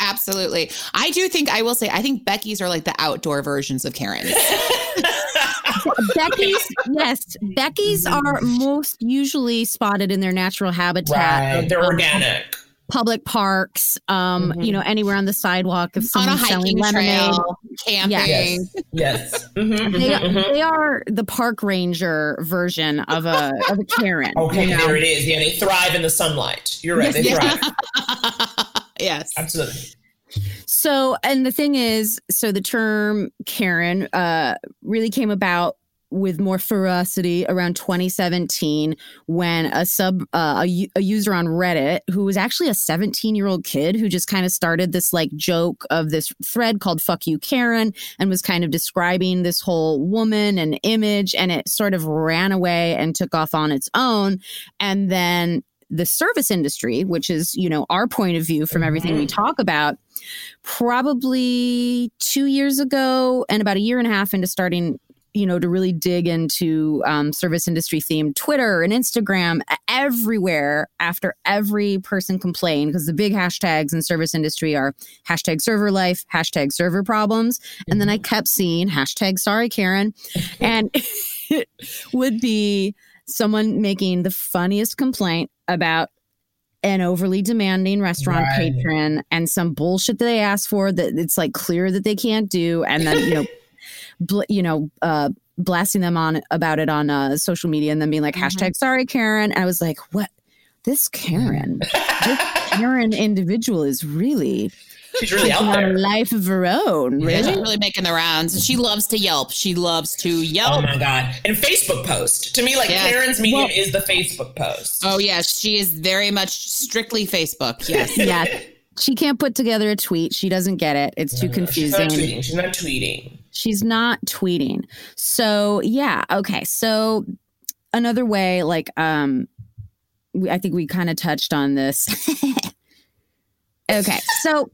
Absolutely. I do think I will say I think Becky's are like the outdoor versions of Karen's. Becky's, yes, Becky's are most usually spotted in their natural habitat. right. They're um, organic. Public parks, um, Mhm. you know, anywhere on the sidewalk if On a someone's selling hiking lemonade. trail, camping. Yes. Yes. Mhm, They, mhm, mhm. they are the park ranger version of a of a Karen. Okay, you know? there it is. Yeah, they thrive in the sunlight. You're right. They Yes, thrive. yes. Absolutely. So, and the thing is, so the term Karen uh, really came about with more ferocity around 2017 when a sub uh, a, a user on Reddit who was actually a 17 year old kid who just kind of started this like joke of this thread called "fuck you Karen" and was kind of describing this whole woman and image, and it sort of ran away and took off on its own, and then the service industry, which is, you know, our point of view from everything we talk about, probably two years ago and about a year and a half into starting you know, to really dig into um, service industry themed Twitter and Instagram everywhere after every person complained because the big hashtags in service industry are hashtag server life, hashtag server problems. And then I mm-hmm. kept seeing hashtag sorry, Karen. and it would be someone making the funniest complaint about an overly demanding restaurant right. patron and some bullshit that they asked for that it's like clear that they can't do. And then, you know, bl- you know, uh, blasting them on about it on uh, social media and then being like mm-hmm. hashtag sorry Karen. And I was like, what? This Karen, this Karen individual is really She's really out there. a life of her own. Really? Yeah, really making the rounds. She loves to Yelp. She loves to Yelp. Oh my god! And Facebook post to me, like yeah. Karen's medium well, is the Facebook post. Oh yes, she is very much strictly Facebook. Yes. yeah. She can't put together a tweet. She doesn't get it. It's too no, confusing. She's not tweeting. She's not tweeting. She's not tweeting. So yeah, okay. So another way, like um, we, I think we kind of touched on this. okay, so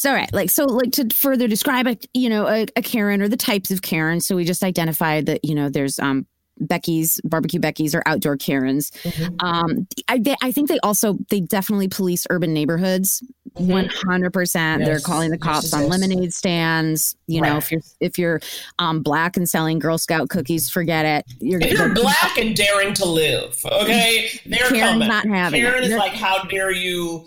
so right, like so, like to further describe a you know a, a Karen or the types of Karen. So we just identified that you know there's um Becky's barbecue Becky's or outdoor Karens. Mm-hmm. Um, I, they, I think they also they definitely police urban neighborhoods. Mm-hmm. One hundred percent. They're calling the cops yes, on yes. lemonade stands. You right. know, if you're if you're um, black and selling Girl Scout cookies, forget it. You're, if you're black and daring to live, okay, they're Karen's coming. Not having Karen it. is like, how dare you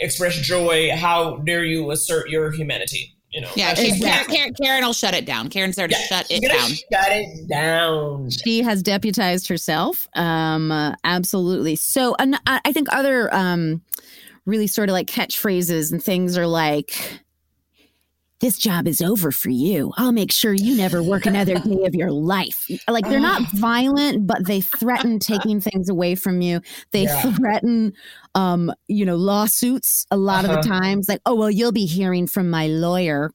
express joy? How dare you assert your humanity? you know. Yeah, exactly. Karen, Karen, will shut it down. Karen's there to yeah, shut it down. Shut it down. She has deputized herself. Um, uh, absolutely. So, uh, I think other um, really sort of like catchphrases and things are like this job is over for you. I'll make sure you never work another day of your life. Like they're not violent, but they threaten taking things away from you. They yeah. threaten, um, you know, lawsuits a lot uh-huh. of the uh-huh. times. Like, oh well, you'll be hearing from my lawyer.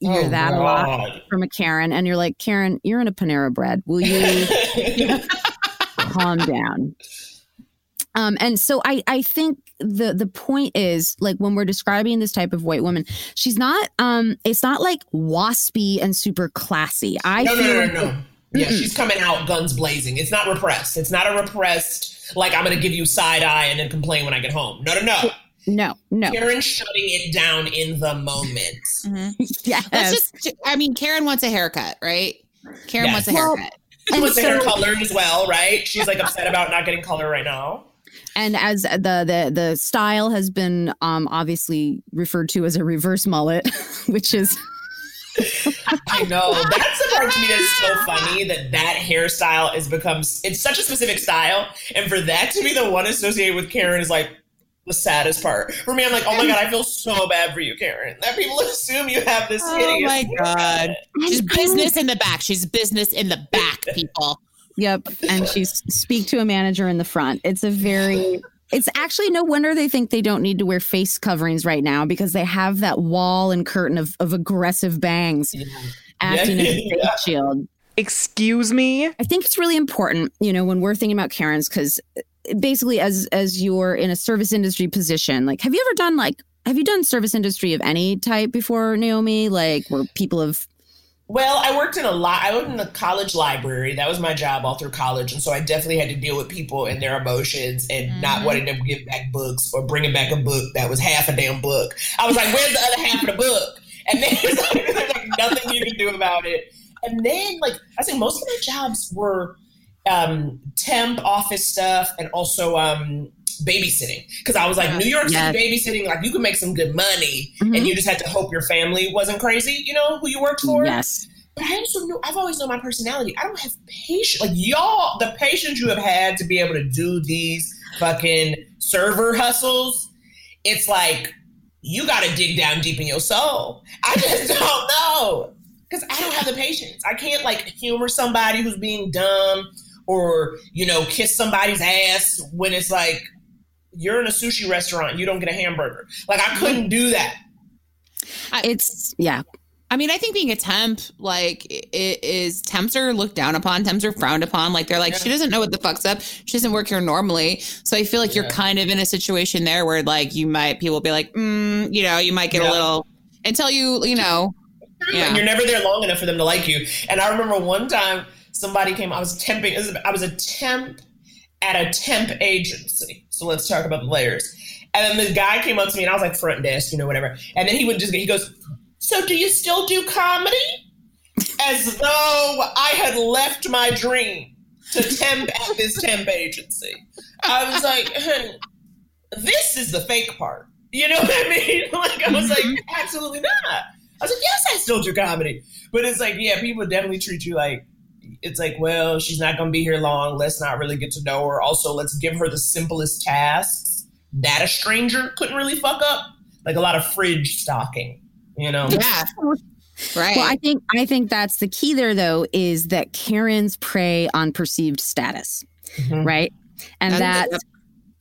You hear oh, that God. a lot from a Karen, and you're like, Karen, you're in a Panera Bread. Will you calm down? Um, and so I, I think the the point is like when we're describing this type of white woman, she's not um it's not like waspy and super classy. I no, feel no, no, no, no. Yeah, she's coming out guns blazing. It's not repressed. It's not a repressed like I'm going to give you side eye and then complain when I get home. No, no, no. No, no. Karen shutting it down in the moment. Mm-hmm. Yeah, that's just. I mean, Karen wants a haircut, right? Karen yes. wants a haircut. Well, she wants so, hair colored as well, right? She's like upset about not getting color right now and as the the the style has been um, obviously referred to as a reverse mullet, which is. I know that's the part to me that's so funny that that hairstyle is becomes it's such a specific style, and for that to be the one associated with Karen is like the saddest part for me. I'm like, oh my god, I feel so bad for you, Karen. That people assume you have this. Oh my god, she's business in the back. She's business in the back, people. Yep. And she's speak to a manager in the front. It's a very it's actually no wonder they think they don't need to wear face coverings right now because they have that wall and curtain of, of aggressive bangs yeah. acting yeah. as a face yeah. shield. Excuse me? I think it's really important, you know, when we're thinking about Karens, because uh, basically as as you're in a service industry position, like have you ever done like have you done service industry of any type before, Naomi? Like where people have well, I worked in a lot. I worked in the college library. That was my job all through college, and so I definitely had to deal with people and their emotions and mm-hmm. not wanting to give back books or bringing back a book that was half a damn book. I was like, "Where's the other half of the book?" And then there's like, there's like nothing you can do about it. And then, like I think most of my jobs were um, temp office stuff and also um, babysitting. Because I was like New York City babysitting like you can make some good money mm-hmm. and you just had to hope your family wasn't crazy you know who you worked for. Yes. But I also know I've always known my personality. I don't have patience like y'all the patience you have had to be able to do these fucking server hustles it's like you got to dig down deep in your soul. I just don't know. Because I don't have the patience. I can't like humor somebody who's being dumb or you know kiss somebody's ass when it's like you're in a sushi restaurant, you don't get a hamburger. Like I couldn't do that. It's yeah. I mean, I think being a temp, like, it is temps are looked down upon, temps are frowned upon. Like, they're like, Yeah. she doesn't know what the fuck's up. She doesn't work here normally. So I feel like you're kind of in a situation there where, like, you might, people be like, mm, you know, you might get Yeah. a little, until you, you know, Yeah. And you're never there long enough for them to like you. And I remember one time somebody came, I was temping, I was a temp at a temp agency. So let's talk about the layers. And then the guy came up to me and I was like front desk, you know, whatever. And then he would just, he goes, So do you still do comedy? As though I had left my dream to temp at this temp agency. I was like, "Hun, this is the fake part. You know what I mean? Like, I was like, mm-hmm. absolutely not. I was like, yes, I still do comedy. But it's like, yeah, people definitely treat you like, it's like, well, she's not going to be here long. Let's not really get to know her. Also, let's give her the simplest tasks that a stranger couldn't really fuck up. Like a lot of fridge stocking, you know? yeah. Right. Well, I think I think that's the key there though is that Karens prey on perceived status, Mhm. right? And And that the-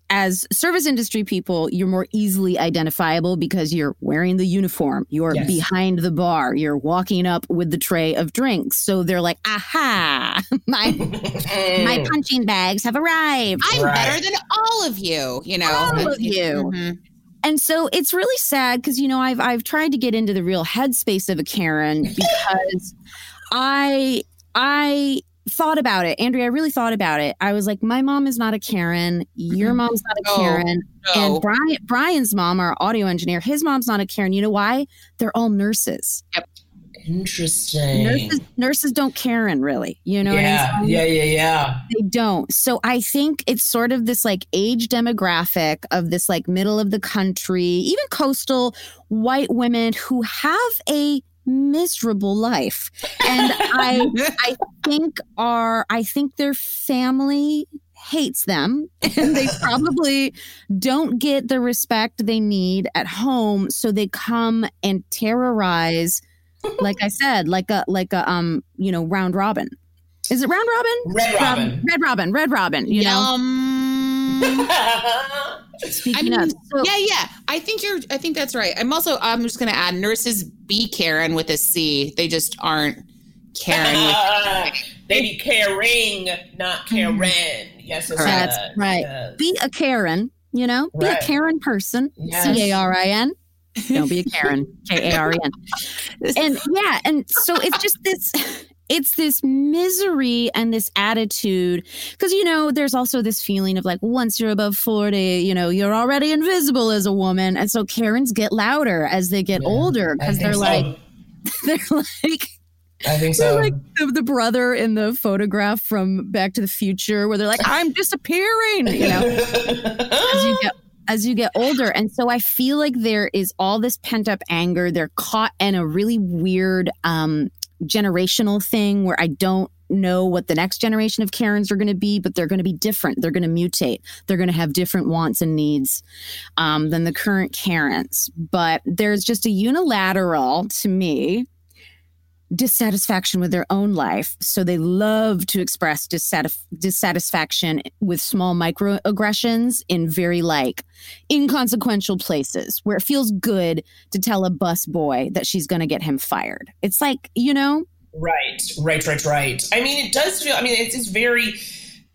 as service industry people, you're more easily identifiable because you're wearing the uniform, you're Yes. behind the bar, you're walking up with the tray of drinks. So they're like, "Aha, my my punching bags have arrived." I'm Right. better than all of you, you know. All of you. Mhm. And so it's really sad because you know I've I've tried to get into the real headspace of a Karen because I I thought about it, Andrea. I really thought about it. I was like, my mom is not a Karen. Your Mhm. mom's not a No, Karen. No. And Brian Brian's mom, our audio engineer, his mom's not a Karen. You know why? They're all nurses. Yep. Interesting. Nurses nurses don't Karen really. You know yeah, what I'm saying? yeah, yeah, yeah. They don't. So I think it's sort of this like age demographic of this like middle of the country, even coastal white women who have a miserable life. And I I think are I think their family hates them and they probably don't get the respect they need at home so they come and terrorize like I said like a like a um you know round robin. Is it round robin? Red Robin. Red Robin, Red Robin, you know. Yum. Speaking I mean, of, so, yeah, yeah. I think you're. I think that's right. I'm also. I'm just going to add nurses be Karen with a C. They just aren't Karen. with, they be caring, not Karen. Yes, it's That's uh, right. uh, be a Karen, you know, be Right. a Karen person. C A R I N. Don't be a Karen. K A R E N. And yeah, and so it's just this it's this misery and this attitude because you know there's also this feeling of like once you're above 40 you know you're already invisible as a woman and so karens get louder as they get Yeah, older because they're so. like they're like I think so. like the, the brother in the photograph from Back to the Future, where they're like, "I'm disappearing," you know, as you get as you get older. And so I feel like there is all this pent up anger. They're caught in a really weird um, generational thing where I don't know what the next generation of Karens are going to be, but they're going to be different. They're going to mutate. They're going to have different wants and needs um, than the current Karens. But there's just a unilateral, to me, dissatisfaction with their own life. So they love to express dissatisf- dissatisfaction with small microaggressions in very like inconsequential places where it feels good to tell a bus boy that she's going to get him fired. It's like, you know, Right, right, right, right. I mean, it does feel. I mean, it's, it's very.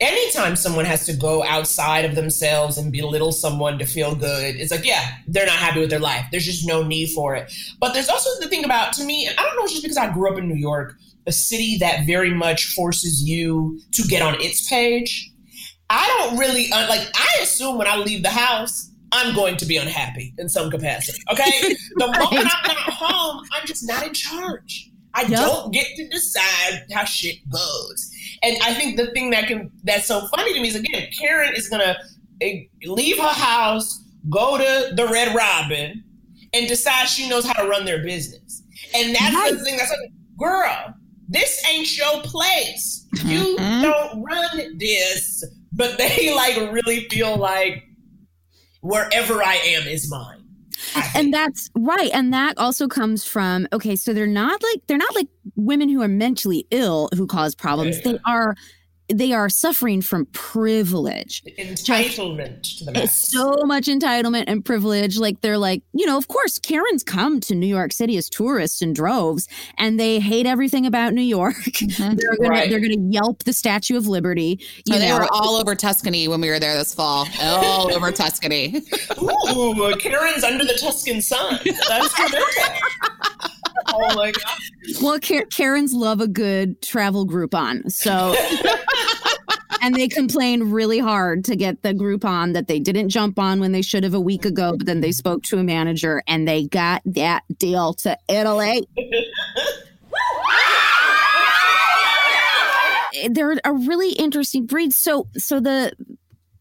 Anytime someone has to go outside of themselves and belittle someone to feel good, it's like, yeah, they're not happy with their life. There's just no need for it. But there's also the thing about, to me, and I don't know, it's just because I grew up in New York, a city that very much forces you to get on its page. I don't really uh, like. I assume when I leave the house, I'm going to be unhappy in some capacity. Okay, the moment I'm not home, I'm just not in charge. I Yep. don't get to decide how shit goes. And I think the thing that can that's so funny to me is again, Karen is gonna eh, leave her house, go to the Red Robin, and decide she knows how to run their business. And that's Right. the thing that's like, girl, this ain't your place. You Mhm. don't run this. But they like really feel like wherever I am is mine. And that's right and that also comes from okay so they're not like they're not like women who are mentally ill who cause problems. Yeah, yeah. They are they are suffering from privilege. Entitlement to the max. It's so much entitlement and privilege. Like they're like, you know, of course, Karens come to New York City as tourists in droves, and they hate everything about New York. Mhm. they're gonna Right. they're gonna yelp the Statue of Liberty. You Oh, they know, were all over Tuscany when we were there this fall. All over Tuscany. Ooh, Karen's under the Tuscan sun. That's terrific. Oh my god. well, Ka- Karens love a good travel Groupon, so. And they complain really hard to get the Groupon that they didn't jump on when they should have a week ago. But then they spoke to a manager and they got that deal to Italy. they're a really interesting breed. So so the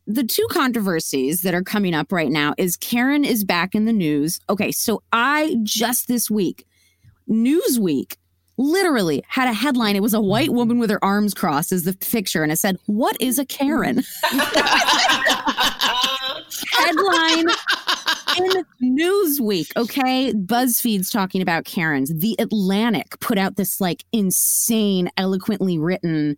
the two controversies that are coming up right now is Karen is back in the news. Okay, so I just this week, Newsweek literally had a headline. It was a white woman with her arms crossed as the picture, and it said, What is a Karen? headline in Newsweek. Okay. BuzzFeed's talking about Karens. The Atlantic put out this like insane, eloquently written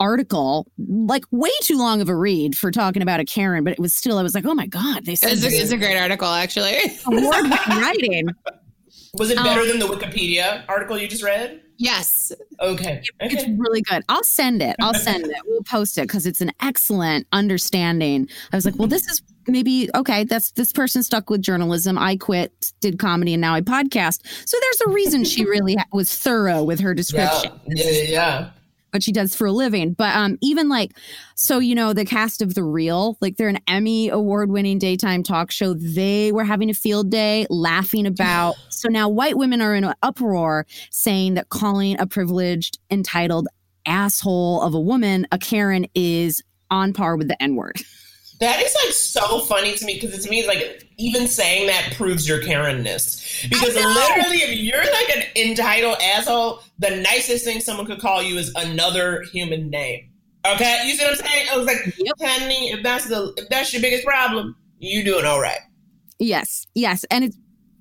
article, like way too long of a read for talking about a Karen, but it was still, I was like, oh my God, they said It's a, it's a great article, actually. award winning writing. Was it better Um, than the Wikipedia article you just read? Yes. Okay. It's really good. I'll send it. I'll send it. We'll post it because it's an excellent understanding. I was like, well, this is maybe okay. That's this person stuck with journalism. I quit, did comedy, and now I podcast. So there's a reason she really was thorough with her description. Yeah. yeah, yeah. what she does for a living. But um, even like, so you know, the cast of The Real, like they're an Emmy award winning daytime talk show. They were having a field day laughing about. So now white women are in an uproar saying that calling a privileged, entitled asshole of a woman a Karen is on par with the N word. That is like so funny to me because it means like even saying that proves your Karenness. Because literally, if you're like an entitled asshole, the nicest thing someone could call you is another human name. Okay, you see what I'm saying? I was like, Yep. honey, if that's the if that's your biggest problem, you doing all right. Yes, yes, and it's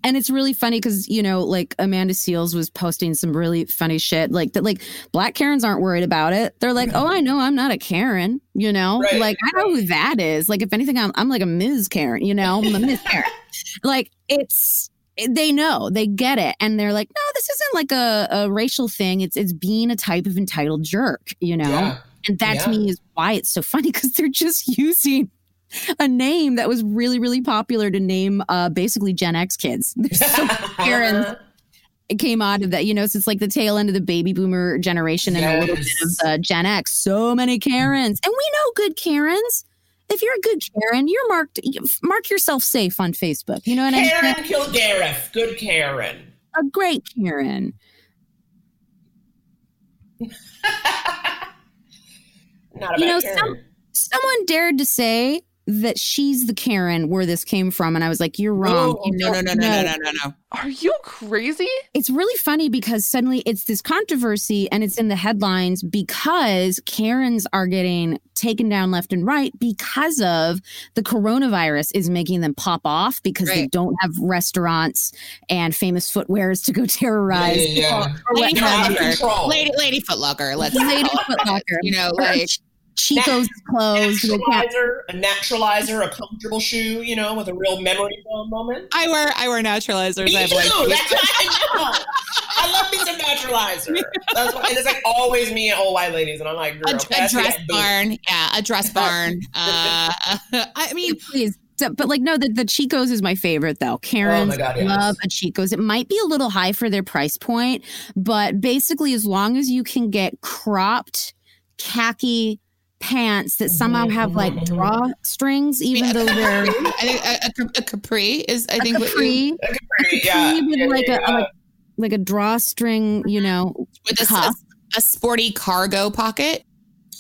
and it's really funny because you know, like Amanda Seales was posting some really funny shit, like that. Like black Karens aren't worried about it. They're like, "Oh, I know, I'm not a Karen." You know, Right. like I know who that is. Like if anything, I'm I'm like a Ms. Karen. You know, I'm a Miss Karen. like it's they know they get it and they're like no this isn't like a, a racial thing it's it's being a type of entitled jerk you know Yeah. and that to me is why it's so funny because they're just using a name that was really, really popular to name uh, basically Gen X kids. There's so many Karens it came out of that, you know, so it's like the tail end of the baby boomer generation and a little bit of Yes. the Gen X. So many Karens. And we know good Karens. If you're a good Karen, you're marked, mark yourself safe on Facebook. You know what I mean? Karen Kilgariff, good Karen. A great Karen. Not about You know, Karen. some- Someone dared to say that she's the Karen where this came from. And I was like, you're wrong. No, You No, no, no, no, no, no, no, no. Are you crazy? it's really funny because suddenly it's this controversy and it's in the headlines because Karens are getting taken down left and right because of the coronavirus is making them pop off because they don't have restaurants and famous footwears to go terrorize. Yeah, yeah, yeah. people or what Lady They're out have of you. control. Lady, Lady Footlocker. Let's Lady call it. Footlocker. You know, like Ch- Chico's is closed. Naturalizer, a naturalizer, a comfortable shoe, you know, with a real memory foam moment. I wear I wear naturalizers. Me I too. like That's what I know. I love me some naturalizer. That's what, and it's like always me and old white ladies, and I'm like, girl, a, a dress that boot. barn. Yeah, a dress barn. Uh, I mean, Please. So- But like, no, the, the Chicos is my favorite though. Karens Oh God, yes. love a Chicos. It might be a little high for their price point, but basically, as long as you can get cropped khaki pants that somehow have like drawstrings, even though they're I think a, a, a capri is. I a think what you- capri, Like a pretty- yeah, capri with yeah, like a, yeah. like like a drawstring, you know, with a, a, a sporty cargo pocket.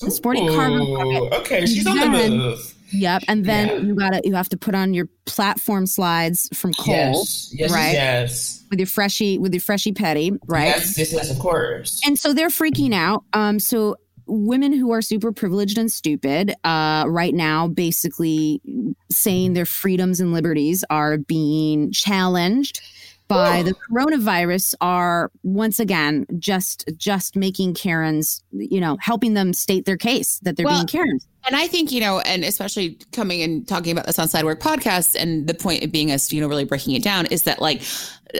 a sporty cargo pocket. Okay, she's on the move. Yep, and then Yeah. you gotta you have to put on your platform slides from Kohl's Yes, yes, right? yes. with your freshie with your freshie petty, right? Yes, yes, yes, of course. And so they're freaking out. Um, so women who are super privileged and stupid, uh, right now, basically saying their freedoms and liberties are being challenged. by the coronavirus are once again just just making Karens, you know, helping them state their case that they're Well, being Karens. And I think, you know, and especially coming and talking about this on Sidework podcast, and the point of being us, you know, really breaking it down is that like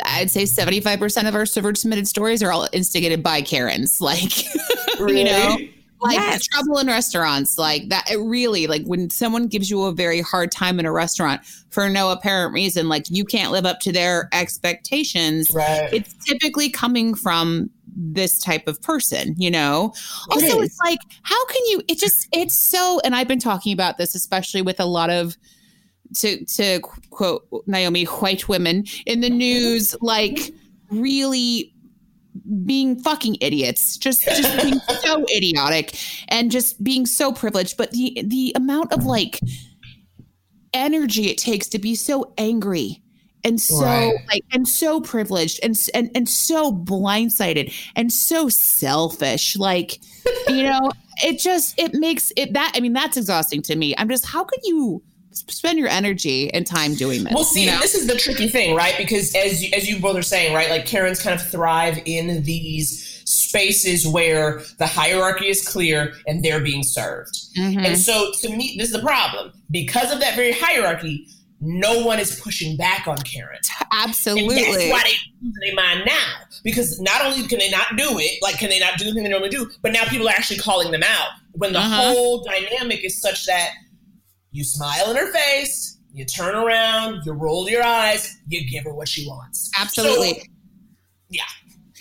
I'd say 75% of our server submitted stories are all instigated by Karens. Like, you know, like Yes. trouble in restaurants, like that. It really, like when someone gives you a very hard time in a restaurant for no apparent reason, like you can't live up to their expectations. Right. It's typically coming from this type of person, you know? Also, is. it's like, how can you, it just, it's so, and I've been talking about this, especially with a lot of, to, to quote Naomi, white women in the news, like really being fucking idiots, just just being so idiotic and just being so privileged. But the the amount of like energy it takes to be so angry and so Right. like and so privileged and and and so blindsided and so selfish like you know it just it makes it that i mean that's exhausting to me i'm just how could you spend your energy and time doing this Well, see, you know? this is the tricky thing, right? Because as you, as you both are saying, right, like Karens kind of thrive in these spaces where the hierarchy is clear and they're being served. Mhm. And so, to me, this is the problem. Because of that very hierarchy, no one is pushing back on Karens. And absolutely that's why they their mind now. Because not only can they not do it, like can they not do the thing they normally do, but now people are actually calling them out. When the Uh-huh. whole dynamic is such that you smile in her face, you turn around, you roll your eyes, you give her what she wants. Absolutely. So, yeah.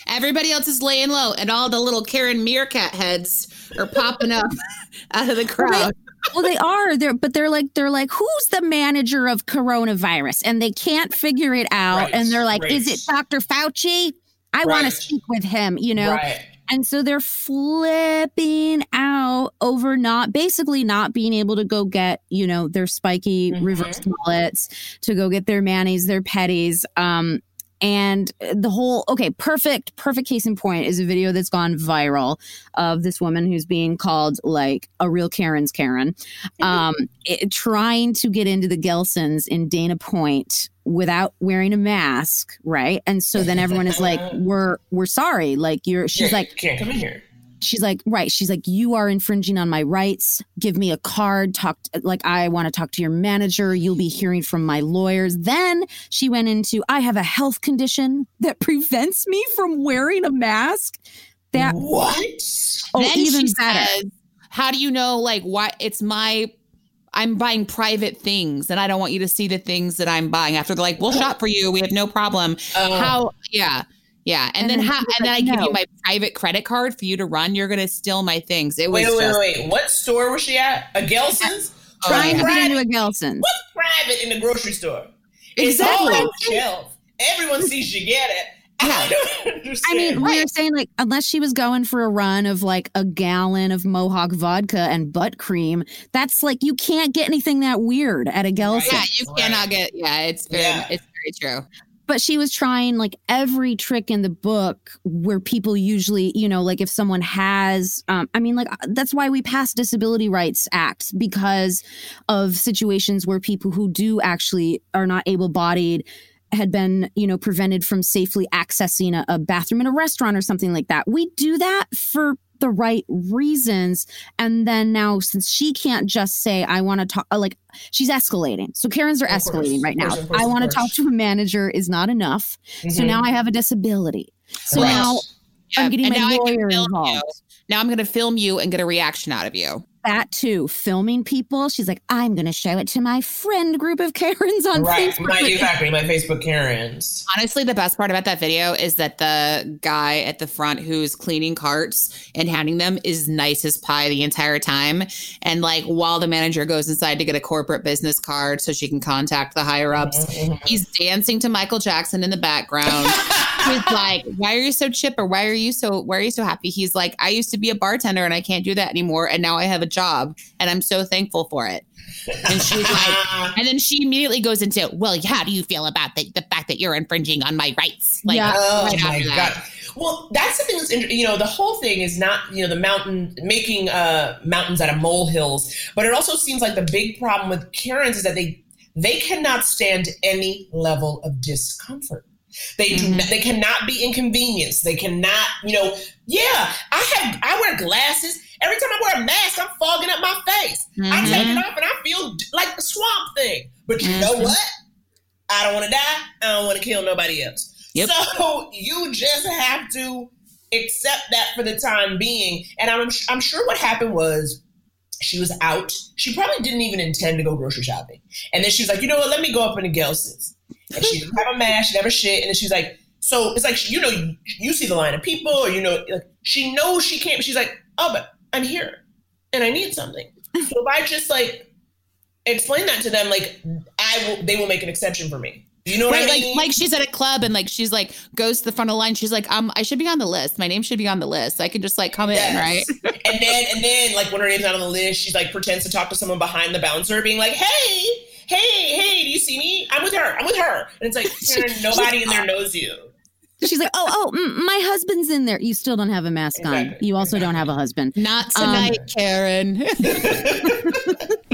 Everybody else is laying low, and all the little Karen meerkat heads are popping up out of the crowd. well, they are. They're but they're like they're like, who's the manager of coronavirus? And they can't figure it out. Right, And they're like, right. is it Dr. Fauci? I want to speak with him, you know? And so they're flipping out over not basically not being able to go get, you know, their spiky Mhm. reverse mullets, to go get their manis, their petties. Um, and the whole okay, perfect, perfect case in point is a video that's gone viral of this woman who's being called like a real Karen's Karen, um, it- trying to get into the Gelsons in Dana Point without wearing a mask, right? And so then everyone is like, "We're we're sorry." Like you're, she's Yeah, like, can't come in here. she's like right she's like you are infringing on my rights give me a card talk like i want to talk to your manager you'll be hearing from my lawyers then she went into i have a health condition that prevents me from wearing a mask that what? oh then even she better says, "How do you know? Like, why? It's my." I'm buying private things and I don't want you to see the things that I'm buying. After they're like, we'll uh-huh. shop for you. We have no problem. Oh. How, yeah. Yeah. And, And then then how, she was and then I like, give you my private credit card for you to run. You're going to steal my things. It was Wait, wait, just, wait, wait. What store was she at? A Gelson's? Oh, trying yeah. to get into a gelson's What's private in the grocery store? Exactly. It's all on the shelf. Everyone sees you get it. I. I mean, we were saying like unless she was going for a run of like a gallon of Mohawk vodka and butt cream, that's like you can't get anything that weird at a Gelson's. yeah, you Right. cannot get, yeah, it's very, Yeah. it's very true. but she was trying like every trick in the book where people usually you know like if someone has um, i mean like that's why we pass disability rights acts because of situations where people who do actually are not able-bodied had been you know prevented from safely accessing a, a bathroom in a restaurant or something like that. We do that for the right reasons. And then now since she can't just say i want to talk uh, like she's escalating. So karens are Of course, escalating right now. course, course, i want to talk to a manager is not enough. So Mhm. now i have a disability. So Right. now i'm getting and my now lawyer involved you. Now I'm going to film you and get a reaction out of you. That too filming people she's like i'm going to show it to my friend group of karens on right, facebook my, exactly, my Facebook Karens. Honestly, the best part about that video is that the guy at the front who's cleaning carts and handing them is nice as pie the entire time. And like while the manager goes inside to get a corporate business card so she can contact the higher ups, mm-hmm, mm-hmm. he's dancing to Michael Jackson in the background. he's like, "Why are you so chipper? Why are you so Why are you so happy?" He's like, "I used to be a bartender and I can't do that anymore, and now I have a job, and I'm so thankful for it." And she's like, and then she immediately goes into, "Well, how do you feel about the, the fact that you're infringing on my rights?" Like, Yeah. Oh right my after that. god! Well, that's the thing that's interesting. You know, the whole thing is not you know the mountain making uh, mountains out of molehills, but it also seems like the big problem with Karens is that they they cannot stand any level of discomfort. They do. Mm-hmm. Not, they cannot be inconvenienced. They cannot. You know. Yeah, I have. I wear glasses. Every time I wear a mask, I'm fogging up my face. I Mm-hmm. take it off and I feel like the swamp thing. But you know Mhm. what? I don't want to die. I don't want to kill nobody else. Yep. So you just have to accept that for the time being. And I'm I'm sure what happened was she was out. She probably didn't even intend to go grocery shopping. And then she was like, you know what? Let me go up into Gelson's. And she didn't have a mask, she never shit. And then she's like, so it's like, you know, you, you see the line of people, or you know, like, she knows she can't. But she's like, oh, but I'm here, and I need something. So if I just like explain that to them, like I will, they will make an exception for me. You know what Right, I like mean? like she's at a club and like she's like goes to the front of the line. She's like, um, I should be on the list. My name should be on the list. I can just like come in, right? And then and then like when her name's not on the list, she's like pretends to talk to someone behind the bouncer, being like, "Hey, hey, hey, do you see me? I'm with her. I'm with her." And it's like nobody in there knows you. She's like, oh, oh, mm, my husband's in there. You still don't have a mask on. You also don't have a husband. Not tonight, Karen.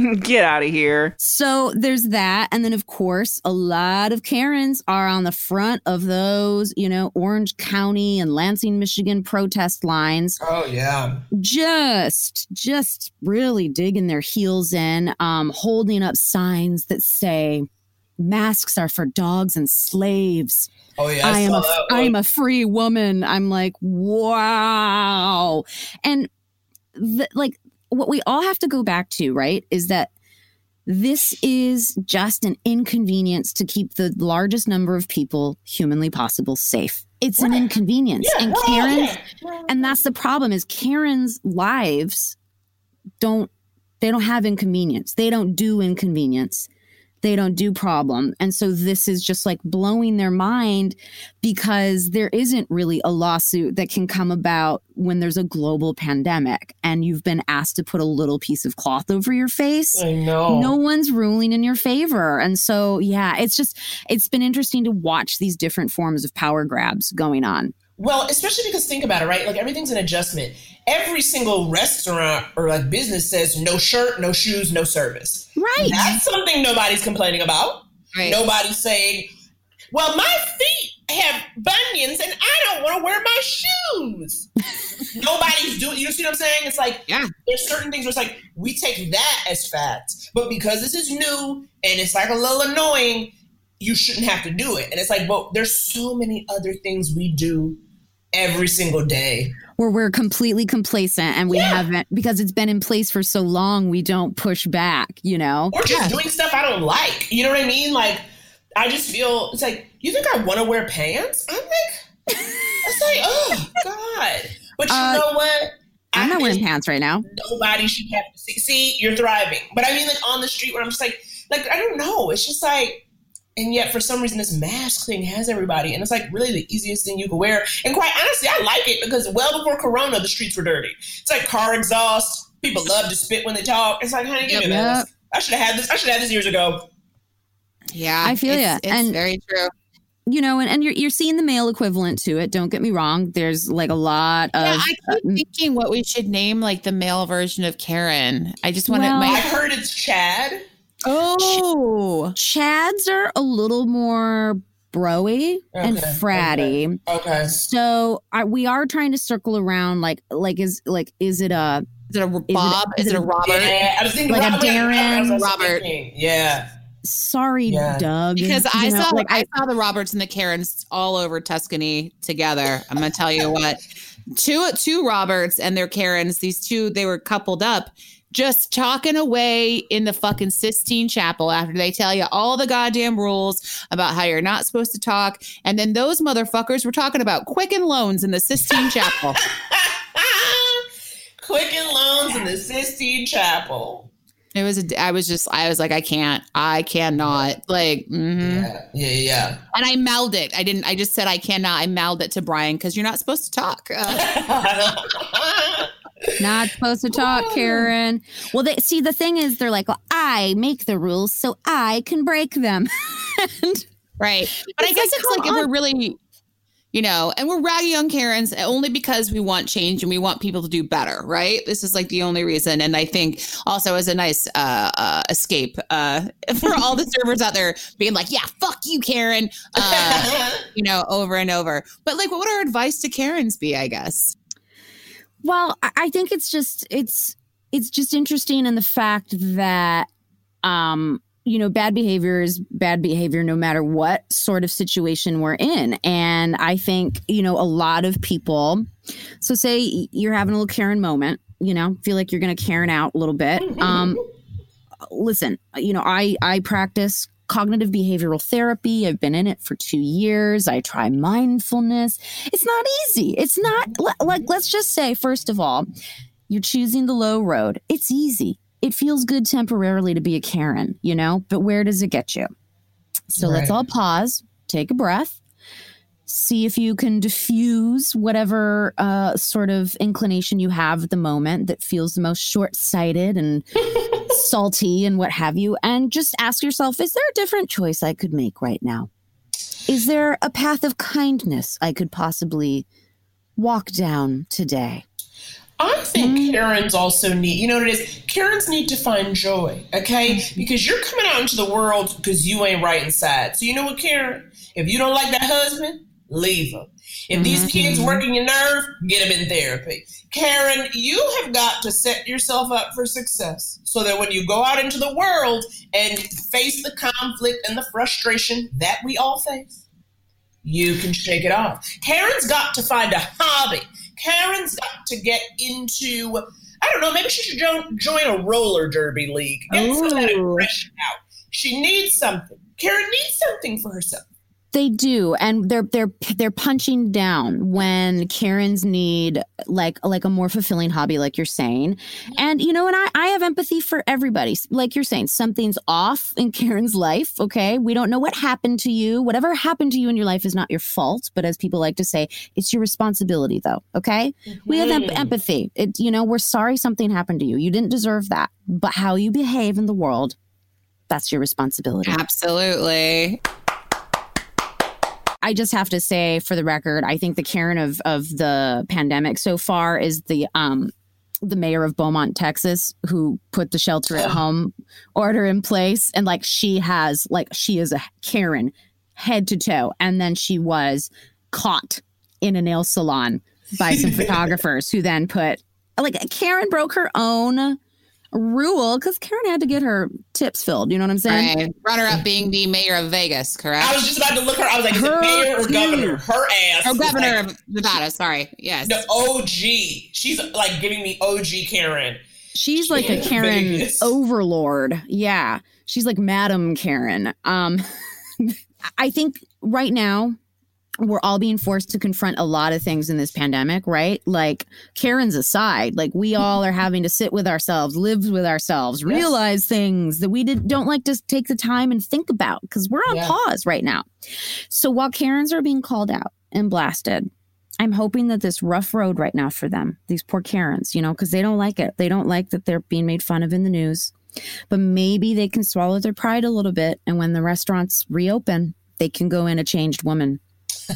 Get out of here. So there's that. And then, of course, a lot of Karens are on the front of those, you know, Orange County and Lansing, Michigan protest lines. Oh yeah. Just, just really digging their heels in, um, holding up signs that say, masks are for dogs and slaves. Oh yeah. I am saw a, that I am a free woman. I'm like, wow. And the, like what we all have to go back to, right, is that this is just an inconvenience to keep the largest number of people humanly possible safe. It's an inconvenience. Yeah, and Karen's and that's the problem is Karen's lives don't they don't have inconvenience. They don't do inconvenience. They don't do problem. And so this is just like blowing their mind because there isn't really a lawsuit that can come about when there's a global pandemic and you've been asked to put a little piece of cloth over your face I know. no one's ruling in your favor. And so, yeah, it's just, it's been interesting to watch these different forms of power grabs going on. Well, especially because think about it, right? Like everything's an adjustment. Every single restaurant or like business says no shirt, no shoes, no service. Right. That's something nobody's complaining about. Right. Nobody's saying, well, my feet have bunions and I don't want to wear my shoes. Nobody's doing, you see what I'm saying? It's like, Yeah. there's certain things where it's like, we take that as fact. But because this is new and it's like a little annoying, you shouldn't have to do it. And it's like, well, there's so many other things we do every single day. Where we're completely complacent and we Yeah. haven't, because it's been in place for so long, we don't push back, you know? Or just doing stuff I don't like. You know what I mean? Like, I just feel it's like, you think I want to wear pants? I'm like, it's like, oh God. But you Uh, know what? I'm I not wearing pants right now. Nobody should have to see. See, you're thriving. But I mean, like on the street where I'm just like, like I don't know. It's just like, and yet for some reason this mask thing has everybody, and it's like really the easiest thing you can wear. And quite honestly, I like it because well before Corona, the streets were dirty. It's like car exhaust. People love to spit when they talk. It's like, honey, give me Yep. this. I should have had this. I should have had this years ago. Yeah. I feel it's, ya. It's And- very true. You know, and, and you're, you're seeing the male equivalent to it. Don't get me wrong. There's like a lot of. Yeah, I keep uh, thinking what we should name like the male version of Karen. I just want to. Well- I my, heard it's Chad. Oh, Chads are a little more broy and fratty. Okay. So I, we are trying to circle around like like is like is it a is it a Bob? is Is, it it a a- Robert? Yeah, I was thinking Like a Robert. I was also Robert. thinking, Yeah. sorry Yeah. Doug Because I know, saw like I saw the Roberts and the Karens all over Tuscany together. I'm gonna tell you what, two two Roberts and their Karens. These two they were coupled up, just talking away in the fucking Sistine Chapel after they tell you all the goddamn rules about how you're not supposed to talk, and then those motherfuckers were talking about Quicken Loans in the Sistine Chapel. Quicken Loans in the Sistine Chapel. It was a, I was just I was like I can't I cannot like. mhm. Yeah, yeah, yeah. And I mouthed it. I didn't. I just said I cannot. I mouthed it to Brian because you're not supposed to talk. Uh, not supposed to talk Karen well they see the thing is they're like well, I make the rules so I can break them and right. But I guess like, it's like come if we're really, you know, and we're ragging on Karens only because we want change and we want people to do better, right? This is like the only reason. And I think also as a nice uh, uh, escape uh, for all the servers out there being like, yeah, fuck you, Karen, uh, you know, over and over. But like, what would our advice to Karens be, I guess? Well, I think it's just, it's, it's just interesting in the fact that, um, you know, bad behavior is bad behavior no matter what sort of situation we're in. And I think, you know, a lot of people, so say you're having a little Karen moment, you know, feel like you're going to Karen out a little bit. Um, listen, you know, I, I practice cognitive behavioral therapy. I've been in it for two years. I try mindfulness. It's not easy. It's not like, let's just say, first of all, you're choosing the low road. It's easy it feels good temporarily to be a Karen, you know, but where does it get you? So right. let's all pause, take a breath, see if you can diffuse whatever uh, sort of inclination you have at the moment that feels the most short sighted and salty and what have you. And just ask yourself is there a different choice I could make right now? Is there a path of kindness I could possibly walk down today? I think mm. Karens also need, you know what it is? Karens need to find joy, okay? Because you're coming out into the world because you ain't right inside. So you know what, Karen? If you don't like that husband, leave him. If mm-hmm. these kids working your nerve, get them in therapy. Karen, you have got to set yourself up for success so that when you go out into the world and face the conflict and the frustration that we all face, you can shake it off. Karen's got to find a hobby Karen's got to get into, I don't know, maybe she should join, join a roller derby league. Get some of that aggression out. She needs something. Karen needs something for herself. They do, and they're they're they're punching down when Karens need like like a more fulfilling hobby, like you're saying. And you know, and I I have empathy for everybody. Like you're saying, something's off in Karen's life. Okay, we don't know what happened to you. Whatever happened to you in your life is not your fault, but as people like to say, it's your responsibility, though. Okay, mm-hmm. we have em- mm-hmm. empathy. It you know, we're sorry something happened to you. You didn't deserve that, but how you behave in the world, that's your responsibility. Absolutely. I just have to say, for the record, I think the Karen of of the pandemic so far is the um the mayor of Beaumont, Texas, who put the shelter at home order in place, and like she has like she is a Karen head to toe, and then she was caught in a nail salon by some photographers who then put like Karen broke her own rule because Karen had to get her tips filled. You know what I'm saying? Right. Runner up being the mayor of Vegas, correct? I was just about to look her. I was like, is her, it mayor or governor? Her ass. Oh, governor like, of Nevada. Sorry. Yes. The OG. She's like giving me OG Karen. She's like a Karen Vegas. overlord. Yeah. She's like Madam Karen. Um, I think right now we're all being forced to confront a lot of things in this pandemic, right? Like Karen's aside, like we all are having to sit with ourselves, live with ourselves, yes. realize things that we did, don't like to take the time and think about because we're on yeah. pause right now. So while Karens are being called out and blasted, I'm hoping that this rough road right now for them, these poor Karens, you know, because they don't like it. They don't like that they're being made fun of in the news. But maybe they can swallow their pride a little bit. And when the restaurants reopen, they can go in a changed woman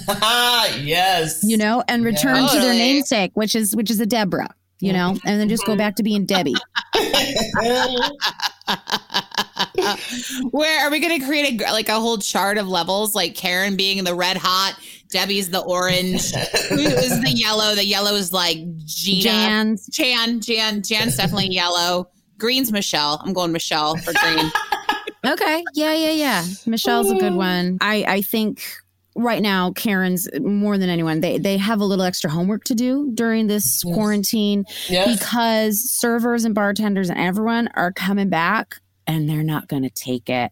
yes. You know, and return yeah. to their namesake, which is which is a Deborah, you know, mm-hmm. and then just go back to being Debbie. Where are we going to create a like a whole chart of levels like Karen being the red hot, Debbie's the orange, who is the yellow? The yellow is like Gina, Jan, Jan, Jan, Jan's definitely yellow. Green's Michelle. I'm going Michelle for green. okay. Yeah, yeah, yeah. Michelle's a good one. I I think right now Karen's more than anyone they they have a little extra homework to do during this yes. quarantine yes. because servers and bartenders and everyone are coming back and they're not going to take it.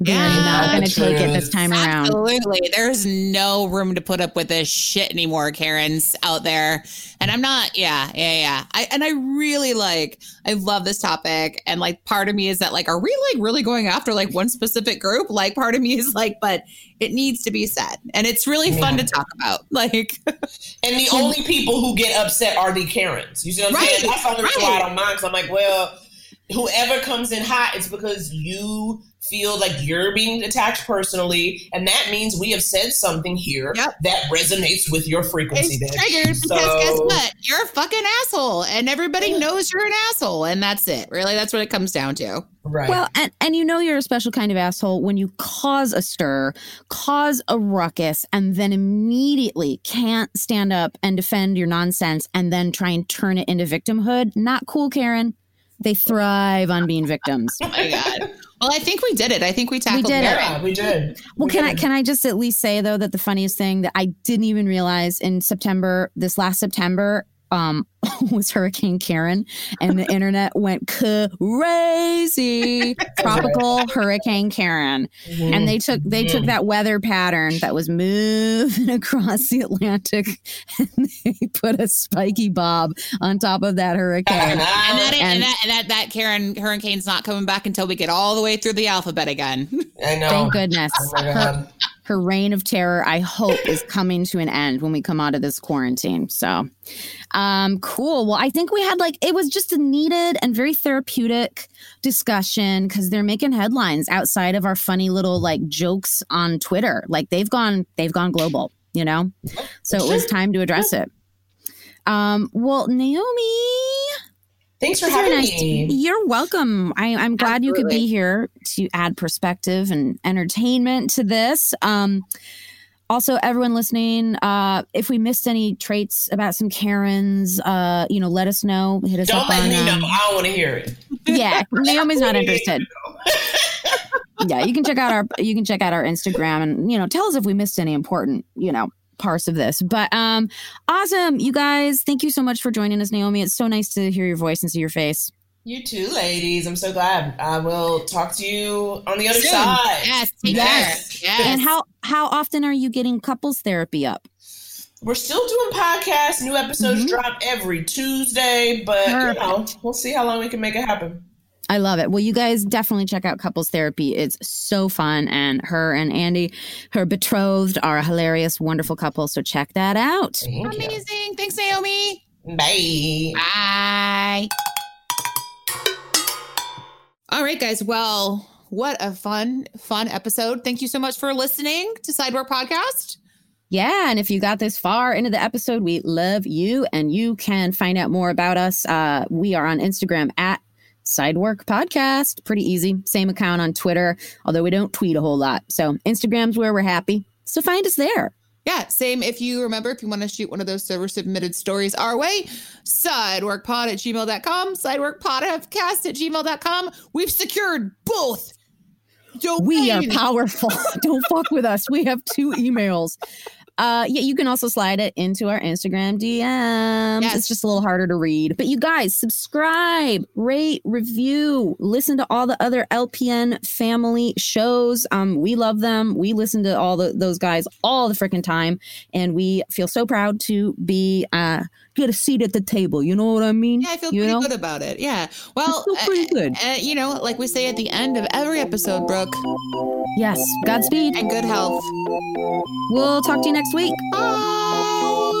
They're yeah, not going to take it this time around. Absolutely. There's no room to put up with this shit anymore, Karen's out there. And I'm not, yeah, yeah, yeah. I, and I really like, I love this topic. And like, part of me is that, like, are we like really going after like one specific group? Like, part of me is like, but it needs to be said. And it's really yeah. fun to talk about. Like, and the only people who get upset are the Karens. You see what I'm right, saying? That's the only reason right. why I don't mind. Cause I'm like, well, whoever comes in hot, it's because you feel like you're being attacked personally, and that means we have said something here Yep. that resonates with your frequency. It's bitch. triggered So- because guess what? You're a fucking asshole, and everybody knows you're an asshole, and that's it. Really, that's what it comes down to. Right. Well, and, and you know you're a special kind of asshole when you cause a stir, cause a ruckus, and then immediately can't stand up and defend your nonsense and then try and turn it into victimhood. Not cool, Karen. They thrive on being victims. Oh my god. Well, I think we did it. I think we tackled did it. Karen. yeah, we did. Well, We can I can I just at least say though that the funniest thing that I didn't even realize in September, this last September, um, was Hurricane Karen, and the internet went crazy. Tropical Hurricane Karen, and they took they took that weather pattern that was moving across the Atlantic, and they put a spiky bob on top of that hurricane. And that, And- and, that, that that Karen hurricane's not coming back until we get all the way through the alphabet again. I know. Thank goodness. Oh my Her- reign of terror, I hope, is coming to an end when we come out of this quarantine. So, um, cool. Well, I think we had like it was just a needed and very therapeutic discussion because they're making headlines outside of our funny little like jokes on Twitter. Like they've gone, they've gone global. You know, so it was time to address it. Um, well, Naomi, Thanks for having nice me. You're welcome. I, I'm glad you could be here to add perspective and entertainment to this. Um, also, everyone listening, uh, if we missed any traits about some Karens, uh, you know, let us know. Hit us Don't up let on. me know. um, I don't want to hear it. yeah, Naomi's not interested. yeah, you can check out our you can check out our Instagram and you know tell us if we missed any important you know parts of this. But um, awesome, you guys. Thank you so much for joining us, Naomi. It's so nice to hear your voice and see your face. You too, ladies. I'm so glad. I will talk to you on the other Soon. side. Yes, take Yes. care. Yes. And how how often are you getting couples therapy up? We're still doing podcasts. New episodes Mhm. drop every Tuesday, but you know, we'll see how long we can make it happen. I love it. Well, you guys definitely check out couples therapy. It's so fun, and her and Andy, her betrothed, are a hilarious, wonderful couple. So check that out. Thank you. Amazing. Thanks, Naomi. Bye. Bye. All right, guys. Well, what a fun, fun episode. Thank you so much for listening to Sidework Podcast. Yeah, and if you got this far into the episode, we love you, and you can find out more about us. Uh, we are on Instagram at Sidework Podcast. Pretty easy. Same account on Twitter, although we don't tweet a whole lot. So Instagram's where we're happy. So find us there. Yeah, same. If you remember, if you want to shoot one of those server submitted stories our way, sideworkpod at gmail.com, sideworkpodcast at gmail.com. We've secured both. We are powerful. Don't fuck with us. We have two emails. Uh, yeah, you can also slide it into our Instagram DMs. Yes. It's just a little harder to read. But you guys, subscribe, rate, review, listen to all the other LPN family shows. Um, we love them. We listen to all the, those guys all the freaking time, and we feel so proud to be uh get a seat at the table. You know what I mean? Yeah, I feel you pretty know? good about it. Yeah. Well, feel pretty uh, good. uh, you know, like we say at the end of every episode, Brooke, Yes. Godspeed. and good health. We'll talk to you next week. Bye.